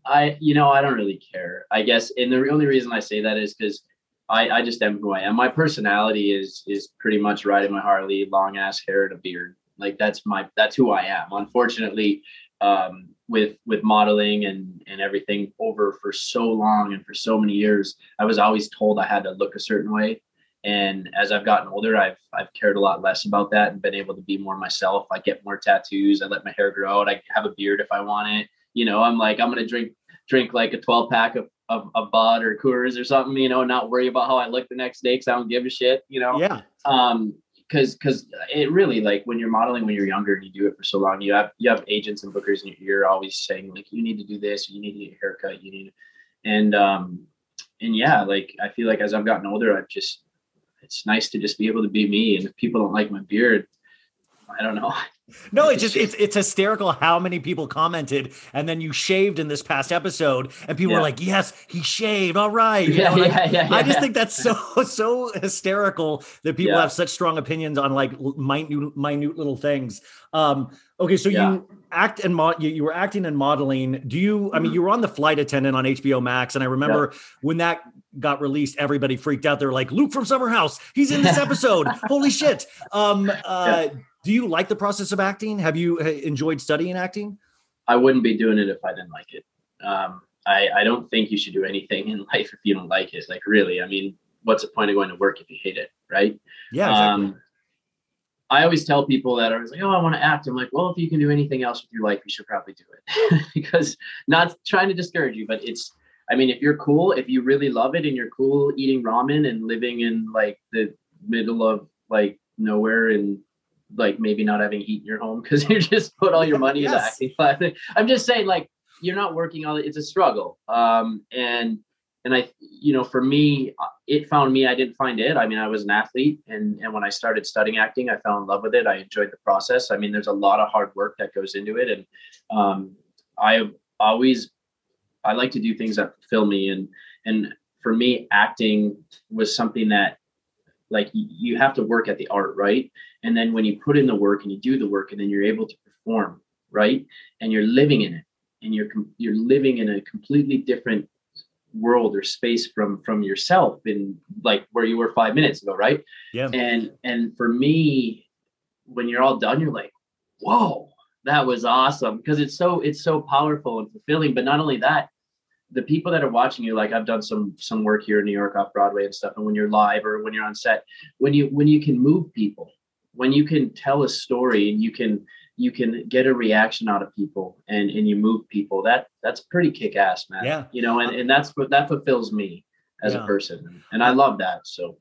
I, you know, I don't really care. I guess, and the only reason I say that is because I, I just am who I am. My personality is is pretty much riding my Harley, long ass hair and a beard. Like that's my that's who I am. Unfortunately, um, with with modeling and and everything over for so long and for so many years, I was always told I had to look a certain way. And as I've gotten older, I've I've cared a lot less about that and been able to be more myself. I get more tattoos. I let my hair grow out. I have a beard if I want it. You know, I'm like I'm gonna drink drink like a 12 pack of of, of Bud or Coors or something. You know, not worry about how I look the next day because I don't give a shit. You know, Yeah. um because because it really like when you're modeling when you're younger and you do it for so long you have you have agents and bookers and you're always saying like you need to do this you need to get a haircut you need and um and yeah like i feel like as i've gotten older i've just it's nice to just be able to be me and if people don't like my beard i don't know No, it's just it's it's hysterical how many people commented, and then you shaved in this past episode, and people were like, "Yes, he shaved. All right." You yeah, know, like, yeah, yeah, I just yeah. think that's so so hysterical that people Yeah. have such strong opinions on like minute minute little things. Um, okay, so Yeah. you act and mod you, you were acting and modeling. Do you? I mean, Mhm. you were on the flight attendant on HBO Max, and I remember when that got released, everybody freaked out. They're like, "Luke from Summer House, he's in this episode! Holy shit!" Um, uh, Do you like the process of acting? Have you uh, enjoyed studying acting? I wouldn't be doing it if I didn't like it. Um, I, I don't think you should do anything in life if you don't like it. Like really, I mean, what's the point of going to work if you hate it, right? Yeah, exactly. Um, I always tell people that I was like, oh, I want to act. I'm like, well, if you can do anything else with your life, you should probably do it. because not trying to discourage you, but it's, I mean, if you're cool, if you really love it and you're cool eating ramen and living in like the middle of like nowhere and like maybe not having heat in your home because you just put all your money into Yes. acting. But I'm just saying, like, you're not working all it's a struggle. Um, and and I, you know, for me, uh, it found me. I didn't find it. I mean, I was an athlete, and and when I started studying acting, I fell in love with it. I enjoyed the process. I mean, there's a lot of hard work that goes into it, and um, I've always, I like to do things that fulfill me, and and for me, acting was something that like you, you have to work at the art right? And then when you put in the work and you do the work and then you're able to perform right? And you're living in it and you're you're living in a completely different world or space from from yourself in like where you were five minutes ago right? Yeah. and and for me when you're all done you're like whoa that was awesome. Because it's so it's so powerful and fulfilling. But not only that the people that are watching you like i've done some some work here in new york off broadway and stuff and when you're live or when you're on set when you when you can move people when you can tell a story and you can you can get a reaction out of people and and you move people that that's pretty kick-ass man Yeah. you know and, and that's what that fulfills me as Yeah. a person and i love that so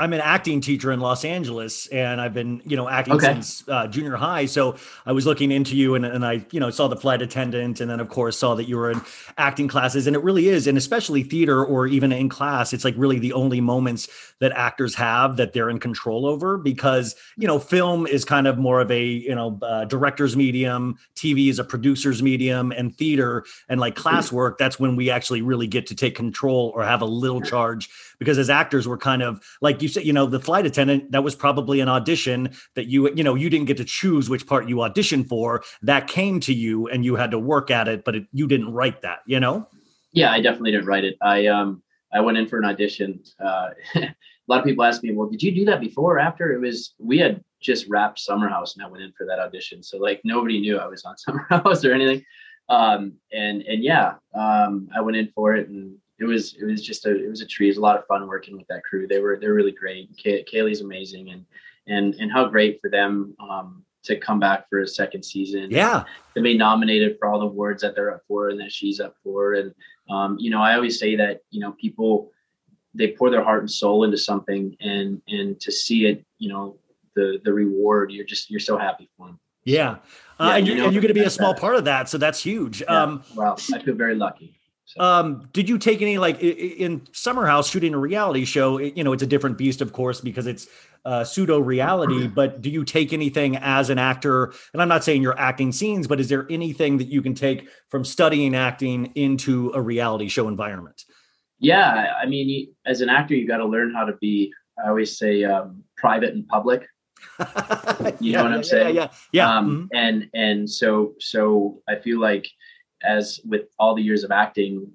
I'm an acting teacher in Los Angeles, and I've been, you know, acting Okay. since uh, junior high. So I was looking into you, and, and I, you know, saw the flight attendant, and then of course saw that you were in acting classes. And it really is, and especially theater or even in class, it's like really the only moments that actors have that they're in control over because you know, film is kind of more of a you know uh, director's medium, TV is a producer's medium, and theater and like classwork, that's when we actually really get to take control or have a little charge because as actors we're kind of like you said you know the flight attendant that was probably an audition that you you know you didn't get to choose which part you auditioned for. That came to you and you had to work at it but it, you didn't write that you know? Yeah i definitely didn't write it. I um i went in for an audition uh a lot of people ask me well did you do that before or after? It was we had just wrapped summer house and i went in for that audition. So like nobody knew i was on summer house or anything. Um and and yeah um i went in for it and it was it was just a it was a treat it was a lot of fun working with that crew they were they're really great Kay, Kaley's amazing and and and how great for them um to come back for a second season yeah to be nominated for all the awards that they're up for and that she's up for. And um, you know, I always say that you know people they pour their heart and soul into something, and and to see it, you know, the the reward, you're just you're so happy for them. yeah, uh, Yeah, and, you you're, know, and you're going to be a small that. part of that so that's huge Yeah. um wow, I feel very lucky. So. Um, did you take any like in Summer House shooting a reality show? You know, it's a different beast, of course, because it's uh, pseudo reality. But do you take anything as an actor? And I'm not saying you're acting scenes, but is there anything that you can take from studying acting into a reality show environment? yeah, I mean, as an actor, you got to learn how to be. I always say um, private and public. You know what I'm saying? Yeah, yeah, yeah. um, and and so so i feel like as with all the years of acting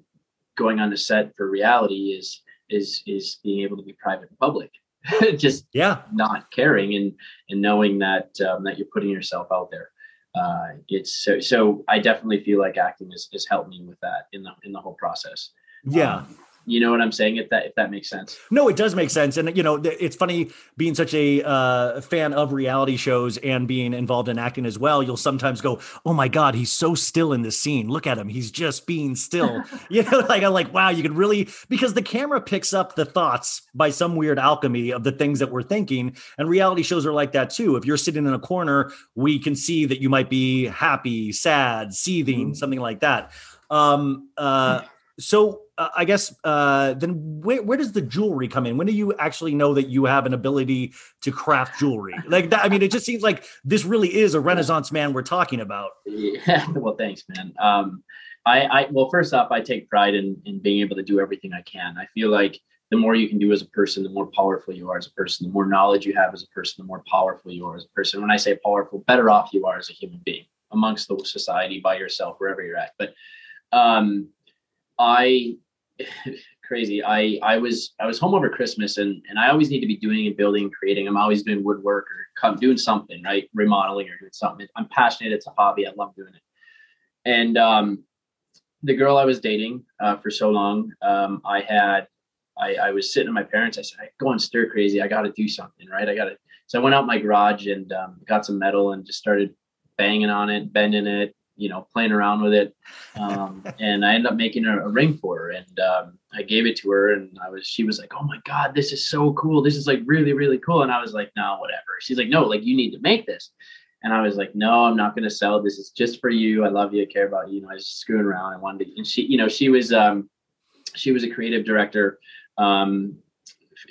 going on the set for reality is is is being able to be private and public just yeah. not caring and and knowing that um, that you're putting yourself out there uh it's so so i definitely feel like acting has, has helped me with that in the in the whole process Yeah. Um, you know what i'm saying if that if that makes sense No, it does make sense, and you know, it's funny being such a uh, fan of reality shows and being involved in acting as well. You'll sometimes go, "Oh my God, he's so still in this scene. Look at him; he's just being still." you know, like I'm like, wow, you could really because the camera picks up the thoughts by some weird alchemy of the things that we're thinking, and reality shows are like that too. If you're sitting in a corner, we can see that you might be happy, sad, seething, something like that. Um, uh, so uh, I guess uh, then where, where does the jewelry come in? When do you actually know that you have an ability to craft jewelry? Like that, I mean, it just seems like this really is a Renaissance man we're talking about. Yeah. Well, thanks, man. Um, I, I, well, first off, I take pride in, in being able to do everything I can. I feel like the more you can do as a person, the more powerful you are as a person. The more knowledge you have as a person, the more powerful you are as a person. When I say powerful, better off you are as a human being amongst the society, by yourself, wherever you're at. But um, I crazy. I I was I was home over Christmas and and I always need to be doing and building and creating. I'm always doing woodwork or doing something, right? Remodeling or doing something. I'm passionate. It's a hobby. I love doing it. And um, the girl I was dating uh, for so long, um, I had I, I was sitting at my parents. I said, I go and stir crazy. I got to do something, right? I got to. So I went out my garage and um, got some metal and just started banging on it, bending it, you know, playing around with it. Um, and I ended up making a, a ring for her and um, I gave it to her and I was, she was like, oh my God, this is so cool. This is like really, really cool. And I was like, no, whatever. She's like, no, like you need to make this. And I was like, no, I'm not going to sell. This is just for you. I love you. I care about you. You know, I was just screwing around. I wanted to, and she, you know, she was, um, she was a creative director. Um,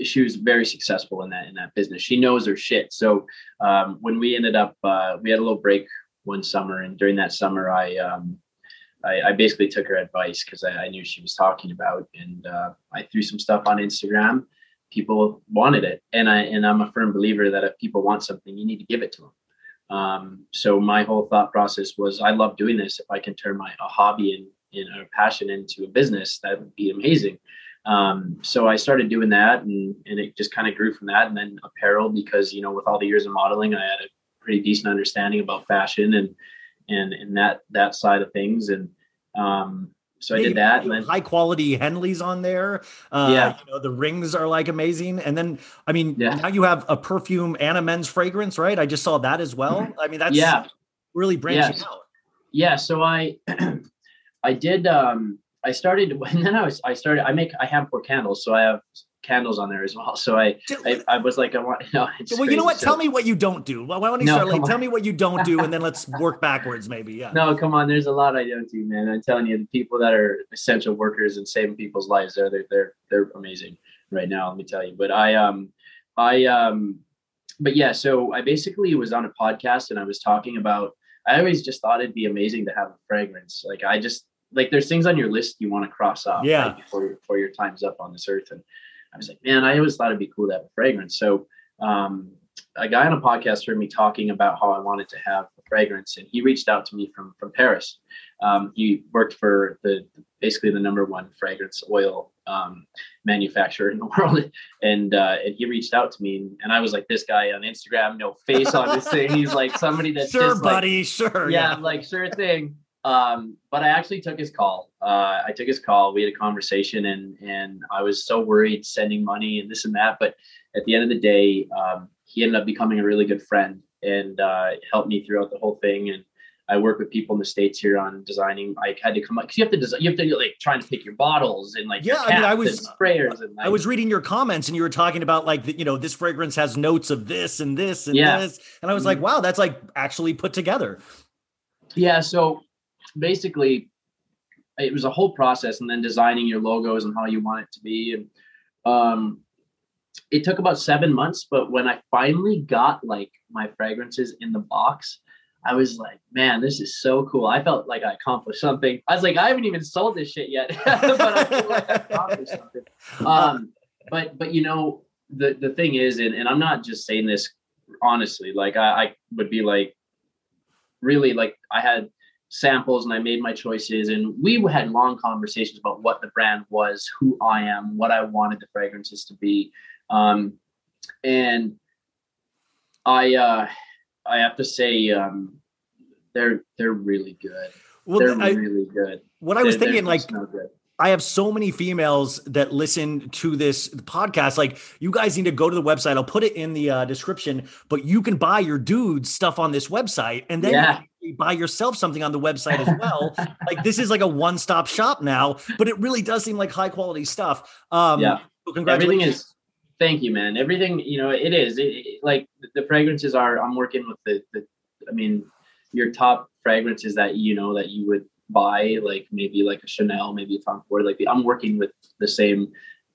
she was very successful in that in that business. She knows her shit. So um, when we ended up, uh, we had a little break one summer, and during that summer, I um, I, I basically took her advice because I, I knew she was talking about, and uh, I threw some stuff on Instagram, people wanted it, and I and I'm a firm believer that if people want something, you need to give it to them. Um, so my whole thought process was, I love doing this. If I can turn my a hobby and in a passion into a business, that would be amazing. Um, so I started doing that, and and it just kind of grew from that. And then apparel, because you know, with all the years of modeling, I had a pretty decent understanding about fashion and and and that that side of things. And um, so I did that, you and then high quality Henleys on there. Uh, Yeah. you know the rings are like amazing, and then I mean Yeah. now you have a perfume and a men's fragrance, right? I just saw that as well. I mean that's yeah, really branching Yes. out. yeah so i i did um i started and then i was i started i make i have four candles so i have candles on there as well so i i, I was like i want you know well, you know what? crazy. Tell me what you don't do. Why why don't you No, start like tell me what you don't do, and then let's work backwards, maybe. Yeah. no come on there's a lot i don't do man i'm telling you the people that are essential workers and saving people's lives they're they're they're, they're amazing right now let me tell you but i um i um but yeah so i basically was on a podcast and i was talking about i always just thought it'd be amazing to have a fragrance like i just like there's things on your list you want to cross off Yeah. right, before before your time's up on this earth and i was like man i always thought it'd be cool to have a fragrance so um a guy on a podcast heard me talking about how I wanted to have a fragrance, and he reached out to me from from Paris. Um, he worked for the basically the number one fragrance oil um, manufacturer in the world, and uh, and he reached out to me, and, and I was like, this guy on Instagram, no face on this thing. He's like somebody that's sure, just like, buddy. sure. yeah, I'm like sure thing. Um, but I actually took his call. Uh, I took his call. We had a conversation, and and I was so worried sending money and this and that. But at the end of the day, um, he ended up becoming a really good friend and uh, helped me throughout the whole thing. And I work with people in the states here on designing. I had to come up because you have to design. You have to like trying to pick your bottles and like Yeah, I mean, I was- and sprayers and like, I was reading your comments and you were talking about like the, you know this fragrance has notes of this and this and Yeah. this and I was like wow that's like actually put together. Yeah, so basically it was a whole process and then designing your logos and how you want it to be and um it took about 7 months but when I finally got like my fragrances in the box I was like, man, this is so cool. I felt like I accomplished something. I was like, I haven't even sold this shit yet, but I feel like I accomplished something. Um, but but you know, the the thing is, and, and I'm not just saying this honestly, like I, I would be like really like I had samples and I made my choices and we had long conversations about what the brand was, who I am, what I wanted the fragrances to be. Um, and I uh I have to say um they're they're really good. Well, they're I, really good. what I was They're- they're thinking like. I have so many females that listen to this podcast. Like, you guys need to go to the website. I'll put it in the uh, description, but you can buy your dudes stuff on this website and then Yeah. Buy yourself something on the website as well. like, this is like a one stop shop now, but it really does seem like high quality stuff. Um, Yeah. so everything congratulations. is thank you man everything you know it is it, it- like the fragrances are i'm working with the, the i mean your top fragrances that you know that you would buy like maybe like a chanel maybe a tom ford like the, i'm working with the same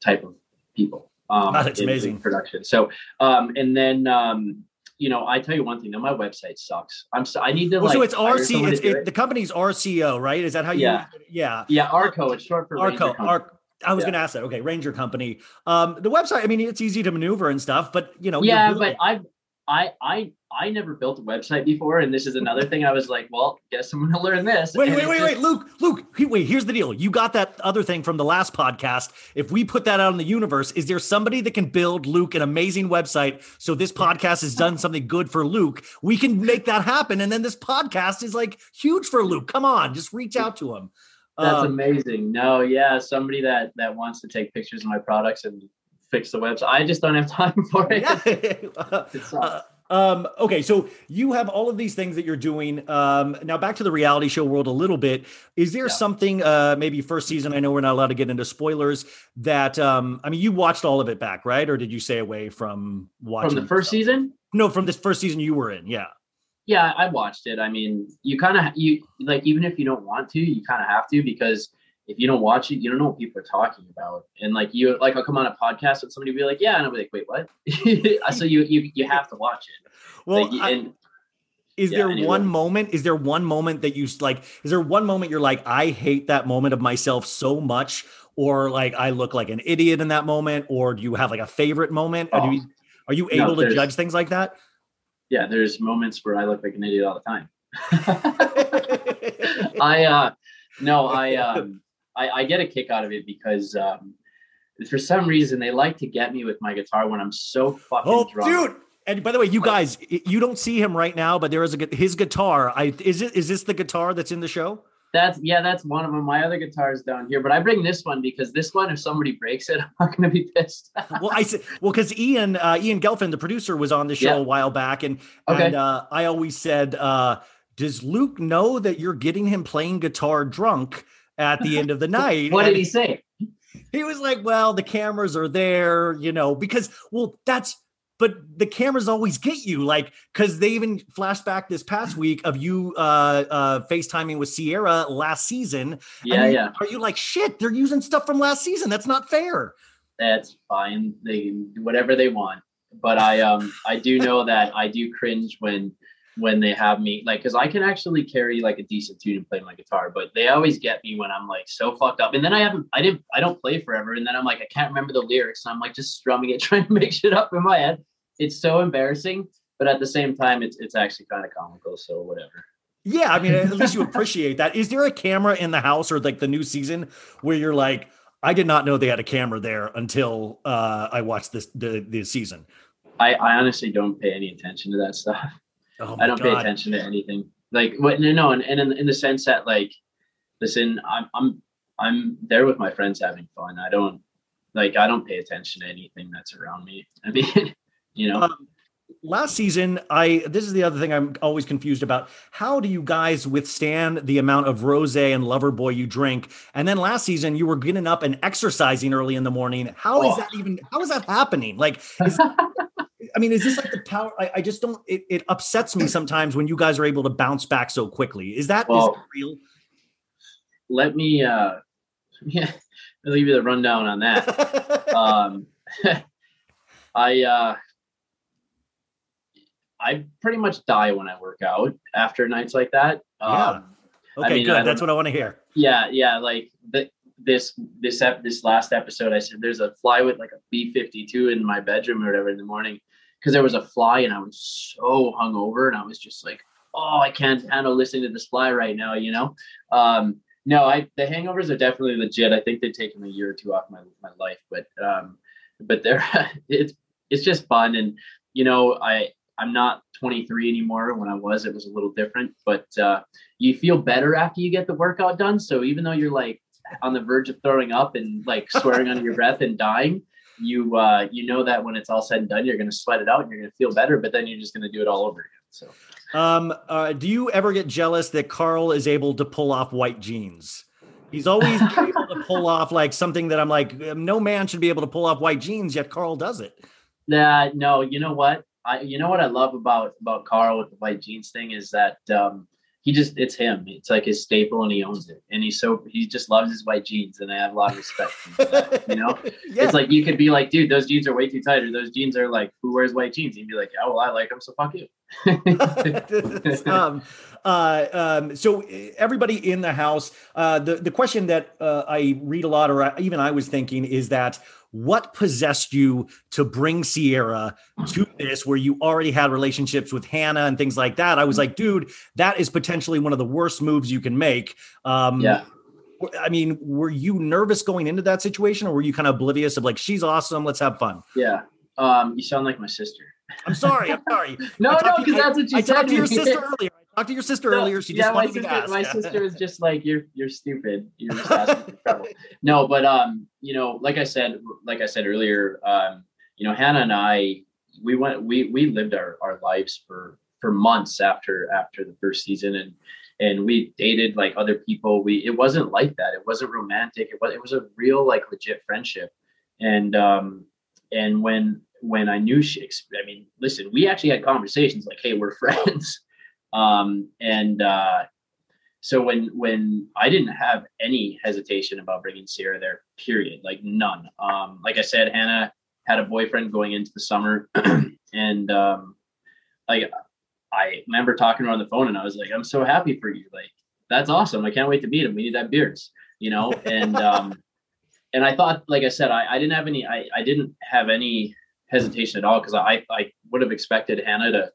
type of people um that's in- in amazing. production so um and then um you know i tell you one thing though my website sucks i'm so i need to Well, like so it's RC. It's it, it. the company's RCO, right? Is that how you? Yeah. Yeah. yeah arco it's short for Arco. Company. I was Yeah. going to ask that. Okay, Ranger Company. Um, the website. I mean, it's easy to maneuver and stuff, but you know. yeah but i've i i i never built a website before and this is another thing i was like well guess i'm gonna learn this Wait, And wait, wait, just- wait, Luke, Luke. Wait, here's the deal. You got that other thing from the last podcast. If we put that out in the universe, is there somebody that can build Luke an amazing website so this podcast has done something good for Luke? We can make that happen, and then this podcast is like huge for Luke. Come on, just reach out to him. that's Um, amazing no yeah somebody that that wants to take pictures of my products and fix the website i just don't have time for it yeah. Uh, um, okay, so you have all of these things that you're doing. Um, now back to the reality show world a little bit. Is there Yeah. something, uh, maybe first season? I know we're not allowed to get into spoilers. That um, I mean, you watched all of it back, right? Or did you stay away from watching from the first stuff? season No, from this first season you were in. Yeah. yeah i watched it i mean you kind of you like even if you don't want to you kind of have to because if you don't watch it you don't know what people are talking about and like you like i'll come on a podcast and somebody will be like yeah and i'll be like wait what so you you you have to watch it Well, Like, I- and is yeah, there anyway. one moment? Is there one moment that you like? Is there one moment you're like, I hate that moment of myself so much, or like I look like an idiot in that moment, or do you have like a favorite moment? Oh. you, are you No, able to judge things like that? Yeah, there's moments where I look like an idiot all the time. I uh no, I um I, I get a kick out of it because um for some reason they like to get me with my guitar when I'm so fucking oh, drunk. dude. And by the way, you guys, you don't see him right now, but there is a his guitar. I is it is this the guitar that's in the show? That's yeah, that's one of them. My other guitar's down here, but I bring this one because this one, if somebody breaks it, I'm not gonna be pissed. well, I said, well, because Ian, uh, Ian Gelfin, the producer, was on the show Yeah. a while back, and Okay. and uh, I always said, uh, does Luke know that you're getting him playing guitar drunk at the end of the night? what did he say? He was like, well, the cameras are there, you know, because well, that's. But the cameras always get you, like, because they even flashed back this past week of you uh, uh, FaceTiming with Ciara last season. Yeah, And yeah, Are you like, shit, they're using stuff from last season? That's not fair. that's fine. They can do whatever they want. But I um I do know that I do cringe when when they have me like because I can actually carry like a decent tune and play my guitar, but they always get me when I'm like so fucked up. And then I haven't I didn't I don't play forever, and then I'm like I can't remember the lyrics. And I'm like just strumming it, trying to make shit up in my head. It's so embarrassing, but at the same time, it's it's actually kind of comical. So whatever. Yeah, I mean, at least you appreciate that. Is there a camera in the house or like the new season where you're like, I did not know they had a camera there until uh, I watched this the the season. I, I honestly don't pay any attention to that stuff. Oh I don't pay attention to anything. Like what? No, no, and, and in, in the sense that like, listen, I'm I'm I'm there with my friends having fun. I don't like I don't pay attention to anything that's around me. I mean, you know, Um, last season, I this is the other thing I'm always confused about. How do you guys withstand the amount of rosé and Loverboy you drink? And then last season, you were getting up and exercising early in the morning. How is Oh. that even? How is that happening? Like, is, I mean, is this like the power? I, I just don't. It, it upsets me sometimes when you guys are able to bounce back so quickly. Is that is Well, that real? let me uh, yeah, I'll give you the rundown on that. um i uh i pretty much die when i work out after nights like that Yeah. um okay, mean, good. That's what I want to hear. yeah yeah like the, this this ep- this last episode i said there's a fly with like a b52 in my bedroom or whatever in the morning because there was a fly and i was so hungover and i was just like oh i can't handle listening to this fly right now you know? Um no i the hangovers are definitely legit. I think they've taken a year or two off my my life but um but they're it's it's just fun and you know i i'm not 23 anymore. When i was it was a little different but uh you feel better after you get the workout done. So even though you're like on the verge of throwing up and like swearing under your breath and dying you uh you know that when it's all said and done you're going to sweat it out and you're going to feel better but then you're just going to do it all over again so Um, uh, do you ever get jealous that Carl is able to pull off white jeans? He's always able to pull off like something that I'm like, no man should be able to pull off white jeans, yet Carl does it. Nah, no, you know what? I you know what I love about about Carl with the white jeans thing is that um he just it's him. It's like his staple and he owns it. And he's so he just loves his white jeans and I have a lot of respect for that, you know? yeah. It's like you could be like, dude, those jeans are way too tight, or those jeans are like, who wears white jeans? He'd be like, yeah, well, I like them, so fuck you. um, uh, um, so uh, everybody in the house, uh, the the question that uh, I read a lot, or I- even I was thinking, is that what possessed you to bring Ciara to this, where you already had relationships with Hannah and things like that? I was like, dude, that is potentially one of the worst moves you can make. Um, yeah. I mean, were you nervous going into that situation, or were you kind of oblivious of like, she's awesome, let's have fun? Yeah. Um, you sound like my sister. I'm sorry, I'm sorry. No, no, because that's what you I said. talked to your sister earlier. I talked to your sister No, earlier. She yeah, just my wanted me sister, to my sister was just like, "You're you're stupid. You're just asking for trouble." No, but um, you know, like I said, like I said earlier, um, you know, Hannah and I, we went, we we lived our our lives for for months after after the first season, and and we dated like other people. We it wasn't like that. It wasn't romantic. It was it was a real like legit friendship, and um, and when when I knew she, I mean, listen, we actually had conversations like, "Hey, we're friends." Um and uh so when when i didn't have any hesitation about bringing ciara there period like none. Um like i said hannah had a boyfriend going into the summer and um like i remember talking to her on the phone and i was like i'm so happy for you like that's awesome i can't wait to meet him we need that have beers you know? And um and I thought, like I said, I, I didn't have any, I, I didn't have any hesitation at all because I, I would have expected Hannah to,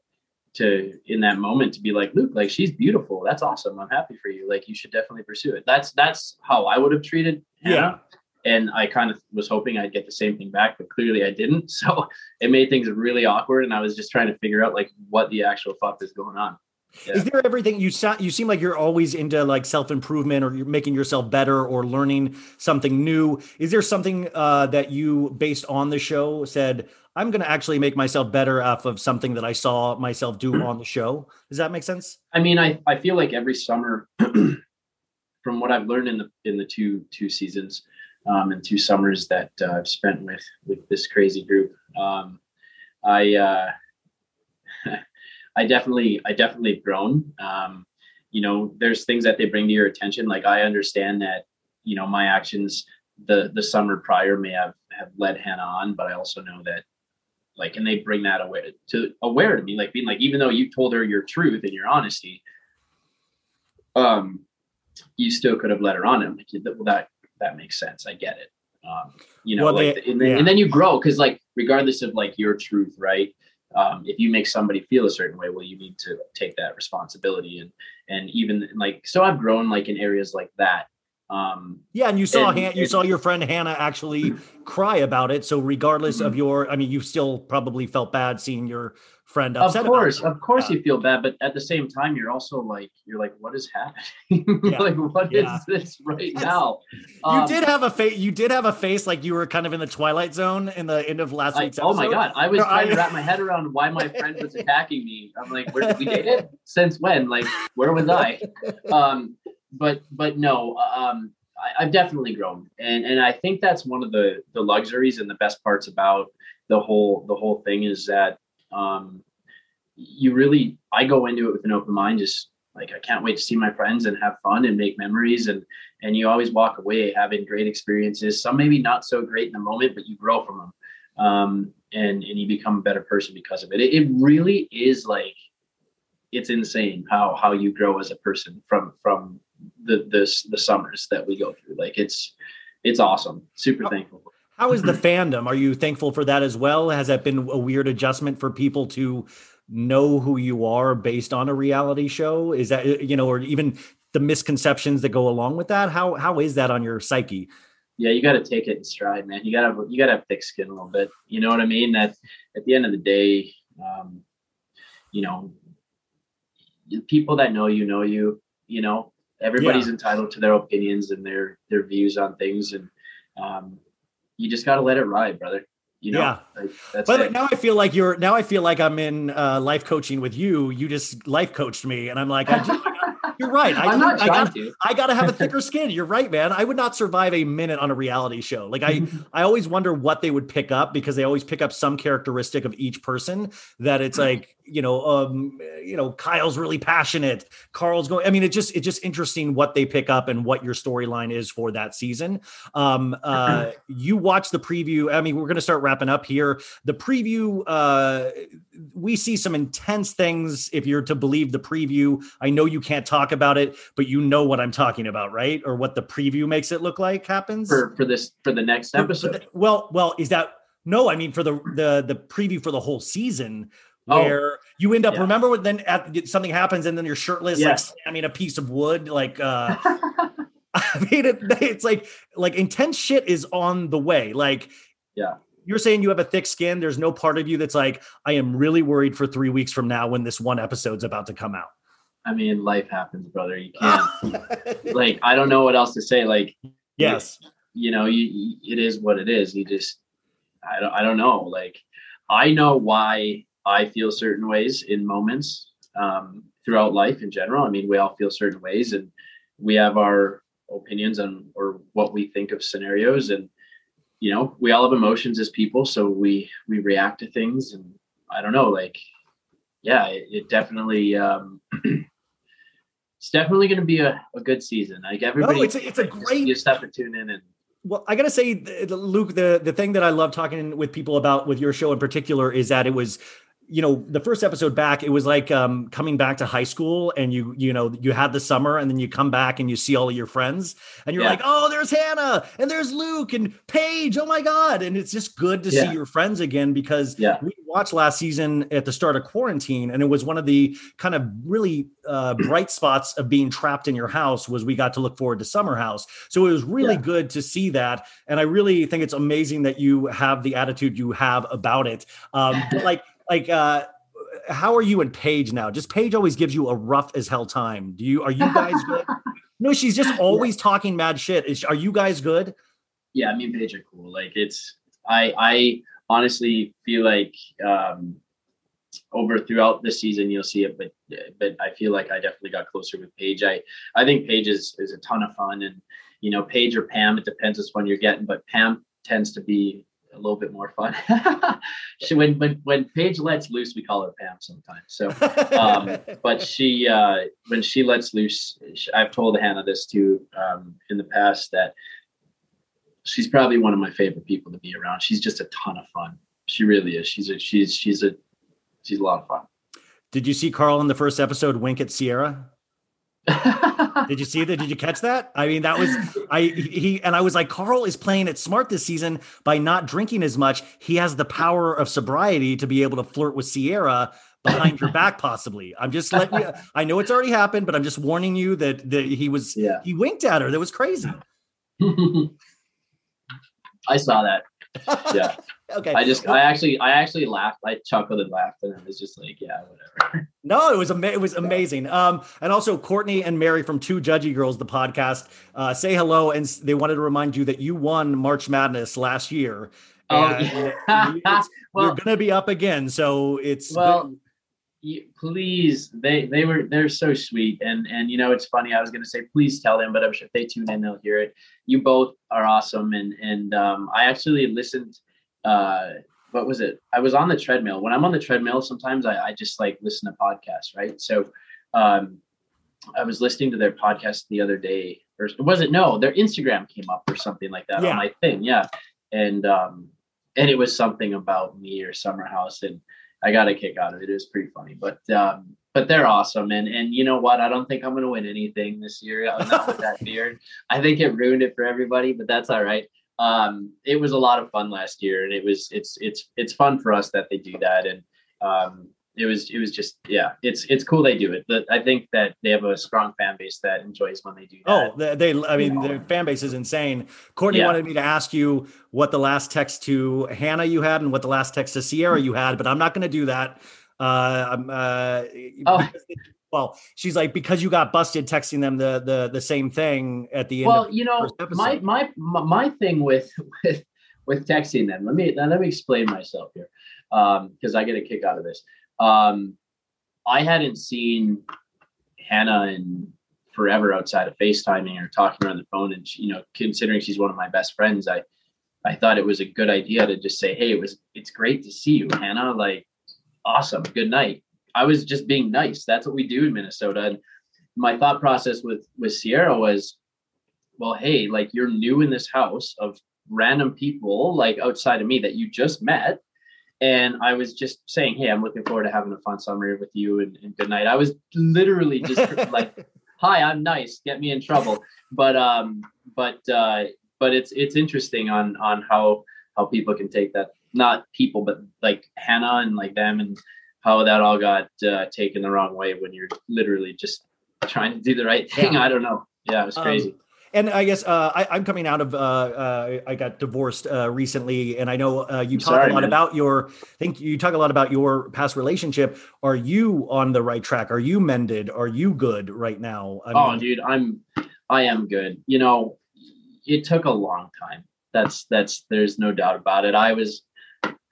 to in that moment to be like, Luke, like she's beautiful. That's awesome. I'm happy for you. Like you should definitely pursue it. That's that's how I would have treated Hannah. And I kind of was hoping I'd get the same thing back, but clearly I didn't. So it made things really awkward. And I was just trying to figure out like what the actual fuck is going on. Yeah. Is there everything you sound you seem like you're always into like self-improvement or you're making yourself better or learning something new. Is there something uh, that you based on the show said, I'm gonna actually make myself better off of something that I saw myself do on the show? Does that make sense? I mean, I, I feel like every summer, from what I've learned in the in the two two seasons um, and two summers that uh, I've spent with with this crazy group, um, I uh, I definitely I definitely grown. Um, you know, there's things that they bring to your attention. Like I understand that you know my actions the the summer prior may have have led Hannah on, but I also know that like and they bring that aware to aware to me like being like even though you told her your truth and your honesty um you still could have let her on and like well that that makes sense i get it um you know Well, like they- and, then, yeah. and then you grow because like regardless of like your truth right um if you make somebody feel a certain way well you need to take that responsibility and and even like so i've grown like in areas like that um Yeah, and you saw And- Han- you saw your friend Hannah actually cry about it. So regardless Mm-hmm. of your, I mean, you still probably felt bad seeing your friend of course of course you feel bad but at the same time you're also like you're like what is happening Yeah. like what is Yeah. this right Yes. now You Um, did have a face. You did have a face like you were kind of in the twilight zone in the end of last I- week's oh my god i was No, trying I- to wrap my head around why my friend was attacking me i'm like where did we dated since when like where was i um but but no um I, i've definitely grown and and i think that's one of the the luxuries and the best parts about the whole the whole thing is that um you really i go into it with an open mind just like i can't wait to see my friends and have fun and make memories. And and you always walk away having great experiences some maybe not so great in the moment but you grow from them um and and you become a better person because of it. It, it really is like it's insane how how you grow as a person from from the this the summers that we go through. Like it's it's awesome. Super thankful How is the fandom? Are you thankful for that as well? Has that been a weird adjustment for people to know who you are based on a reality show? Is that you know, or even the misconceptions that go along with that? How how is that on your psyche? yeah you got to take it in stride man you got to you got to have thick skin a little bit you know what i mean that at the end of the day um you know the people that know you know you you know everybody's entitled to their opinions and their their views on things and um you just got to let it ride brother you know Yeah. like, that's But it. now I feel like you're now I feel like I'm in uh, life coaching with you. You just life coached me, and I'm like, I do, you're right. I, i'm do- not I got to I got to have a thicker skin. You're right, man. I would not survive a minute on a reality show. Like I, I always wonder what they would pick up because they always pick up some characteristic of each person that it's like, you know, um, you know, Kyle's really passionate. Carl's going. I mean, it just it's just interesting what they pick up and what your storyline is for that season. Um, uh, you watch the preview. I mean, we're going to start wrapping up here. The preview, uh, we see some intense things. If you're to believe the preview, I know you can't talk about it, but you know what I'm talking about, right? Or what the preview makes it look like happens for for this for the next For- for episode the- well, well, is that no? I mean, for the the the preview for the whole season, Oh, where you end up. yeah. Remember when then at, something happens and then you're shirtless, Yes. like mean a piece of wood, like. uh I mean, it, it's like like intense shit is on the way. Like, Yeah. you're saying you have a thick skin. There's no part of you that's like, I am really worried for three weeks from now when this one episode's about to come out. I mean life happens brother. You can't like i don't know what else to say. Like yes. you know you, you- it is what it is. You just i don't i don't know. Like i know why i feel certain ways in moments um throughout life in general. I mean we all feel certain ways and we have our opinions on or what we think of scenarios and you know we all have emotions as people so we we react to things and i don't know like yeah it, it definitely um it's definitely going to be a, a good season. Like everybody it's a- it's a great- you just have to tune in and Well, I gotta say, Luke, the the thing that I love talking with people about with your show in particular is that it was you know the first episode back it was like um coming back to high school and you you know you had the summer and then you come back and you see all of your friends and you're Yeah. like oh there's hannah and there's luke and paige oh my god and it's just good to Yeah. see your friends again because Yeah. we watched last season at the start of quarantine and it was one of the kind of really uh, bright spots of being trapped in your house was we got to look forward to summer house so it was really good to see that and i really think it's amazing that you have the attitude you have about it um but like like uh how are you and paige now? Just paige always gives you a rough as hell time. Do you are you guys good? No she's just always talking mad shit. Is, are you guys good? Yeah, me and Paige are cool. Like it's I I honestly feel like um over throughout the season you'll see it, but but I feel like I definitely got closer with Paige. I I think Paige is is a ton of fun and you know Paige or Pam, it depends which one you're getting, but Pam tends to be a little bit more fun. she when when when Paige lets loose, we call her Pam sometimes. So um, but she uh, when she lets loose sh i've told hannah this too um, in the past that she's probably one of my favorite people to be around she's just a ton of fun she really is she's a she's she's a she's a lot of fun did you see carl in the first episode wink at ciara Did you see that? Did you catch that? I mean, that was I he and I was like, Carl is playing it smart this season by not drinking as much. He has the power of sobriety to be able to flirt with Ciara behind your back, possibly. I'm just letting you. I know it's already happened, but I'm just warning you that that he was Yeah. he winked at her. That was crazy. i saw that yeah Okay. i just i actually i actually laughed i chuckled and laughed and i was just like yeah whatever No, it was ama- it was amazing. Um, and also Courtney and Mary from Two Judgy Girls, the podcast, uh, say hello, and they wanted to remind you that you won March Madness last year. Oh, yeah. Well- you're gonna be up again, so it's Well, you, please, they they were they're so sweet, and and you know it's funny. I was gonna say please tell them, but I'm sure if they tune in, they'll hear it. You both are awesome, and and um, I actually listened. Uh, what was it? I was on the treadmill. When I'm on the treadmill, sometimes I, I just like listen to podcasts, right? So, um, I was listening to their podcast the other day, or was it no? Their Instagram came up or something like that Yeah. on my thing, yeah, and um, and it was something about me or Summer House, and I got a kick out of it. It was pretty funny, but um, but they're awesome, and and you know what? I don't think I'm gonna win anything this year. I'm not with that beard. I think it ruined it for everybody, but that's all right. Um, it was a lot of fun last year, and it was it's it's it's fun for us that they do that, and um, it was it was just yeah, it's it's cool they do it. But I think that they have a strong fan base that enjoys when they do that. Oh, they, they I mean, their fan base is insane. Courtney Yeah. wanted me to ask you what the last text to Hannah you had and what the last text to Ciara you had, but I'm not going to do that. Uh, I'm, uh, Oh. well, she's like because you got busted texting them the the the same thing at the end. well you know my, my my thing with with with texting them let me let me explain myself here um because i get a kick out of this um i hadn't seen hannah in forever outside of facetiming or talking on the phone. And she, you know considering she's one of my best friends i i thought it was a good idea to just say hey it was it's great to see you hannah. Like awesome. Good night. I was just being nice. That's what we do in minnesota. And my thought process with with ciara was well, hey, like you're new in this house of random people like outside of me that you just met. And I was just saying, hey, I'm looking forward to having a fun summer with you and, and good night. I was literally just like, hi, I'm nice, get me in trouble. But um, but uh, but it's it's interesting on on how how people can take that, not people, but like Hannah and like them and how that all got uh, taken the wrong way when you're literally just trying to do the right thing. Yeah. I don't know. Yeah, it was Um, crazy. And I guess uh, I, I'm coming out of. Uh, uh, I got divorced uh, recently, and I know uh, you I'm talk sorry, a lot man. about your. I think you talk a lot about your past relationship. Are you on the right track? Are you mended? Are you good right now? I oh mean, dude i'm i am good you know it took a long time that's that's there's no doubt about it i was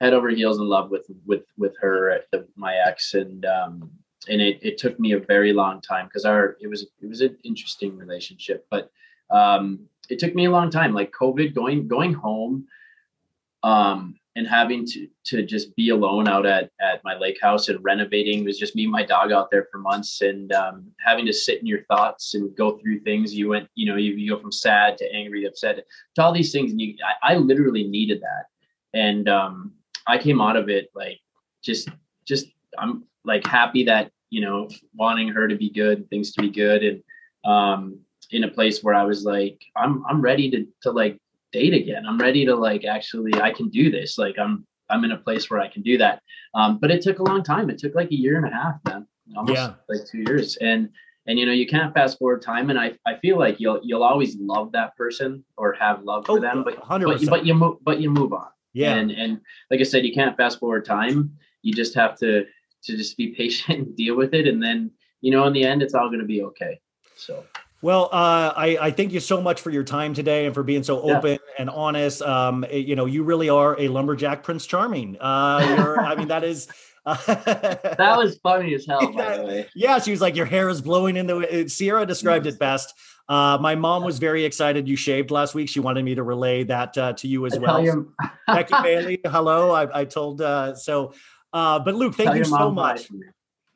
head over heels in love with with with her the, my ex and um and it, it took me a very long time because our it was it was an interesting relationship but um it took me a long time like covid going going home um and having to to just be alone out at at my lake house and renovating. It was just me and my dog out there for months and um, having to sit in your thoughts and go through things. You went you know you, you go from sad to angry upset to all these things and you I, I literally needed that. And um i came out of it like just just I'm like happy that you know wanting her to be good, things to be good, and um, in a place where I was like I'm I'm ready to to like date again. I'm ready to like actually I can do this. Like I'm I'm in a place where I can do that. Um, but it took a long time. It took like a year and a half, man, almost Yeah. like two years, and and you know you can't fast forward time and i i feel like you'll you'll always love that person or have love for Oh, them but 100%. but you, but you move but you move on Yeah. and and like i said you can't fast forward time you just have to to just be patient and deal with it and then you know in the end it's all going to be okay so Well, uh, I, I thank you so much for your time today and for being so Yeah. open and honest. Um, eh, you know, you really are a lumberjack Prince Charming. Uh, I mean, that is. that was funny as hell by the way Yeah, she was like, "Your hair is blowing in the." wind." Ciara described it best. Uh, my mom was very excited you shaved last week. She wanted me to relay that uh, to you as I well. Becky Bailey, hello. I, I told uh, so. Uh, but Luke, thank you so much.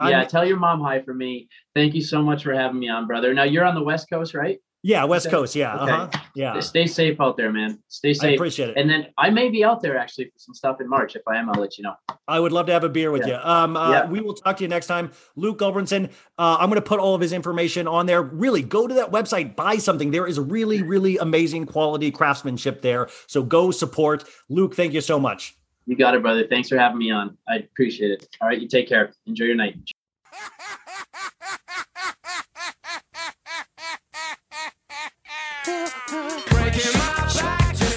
Me. I'm- yeah tell your mom hi for me thank you so much for having me on brother now you're on the west coast right Yeah, West Okay. Coast. Yeah, Okay. uh-huh. yeah. stay safe out there man stay I safe appreciate it. and then i may be out there actually for some stuff in march if i am i'll let you know I would love to have a beer with Yeah. you. Um, uh, Yeah. We will talk to you next time. Luke Gulbranson, uh, I'm going to put all of his information on there. Really, go to that website, buy something. There is really, really amazing quality craftsmanship there. So go support. Luke, thank you so much. You got it, brother. Thanks for having me on. I appreciate it. All right, you take care. Enjoy your night. Breaking my back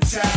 chocolate attack.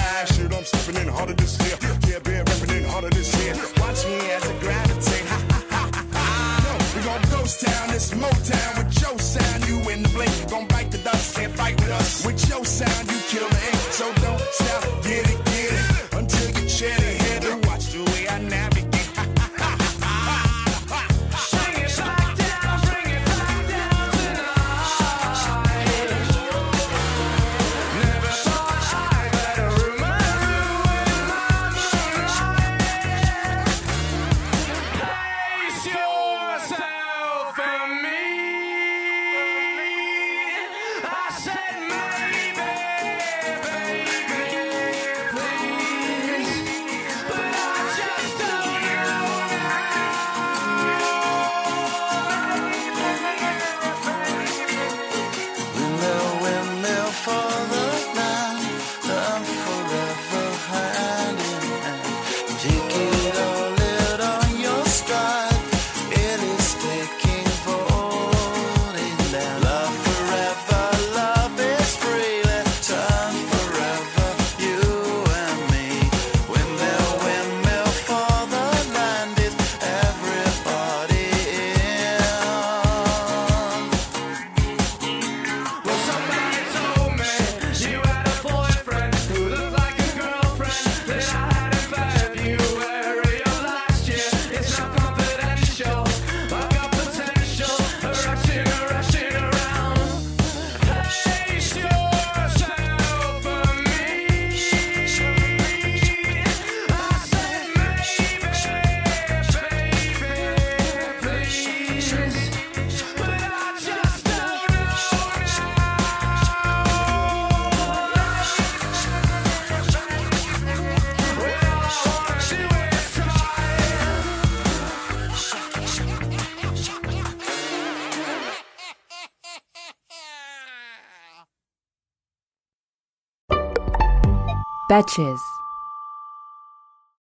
Betches.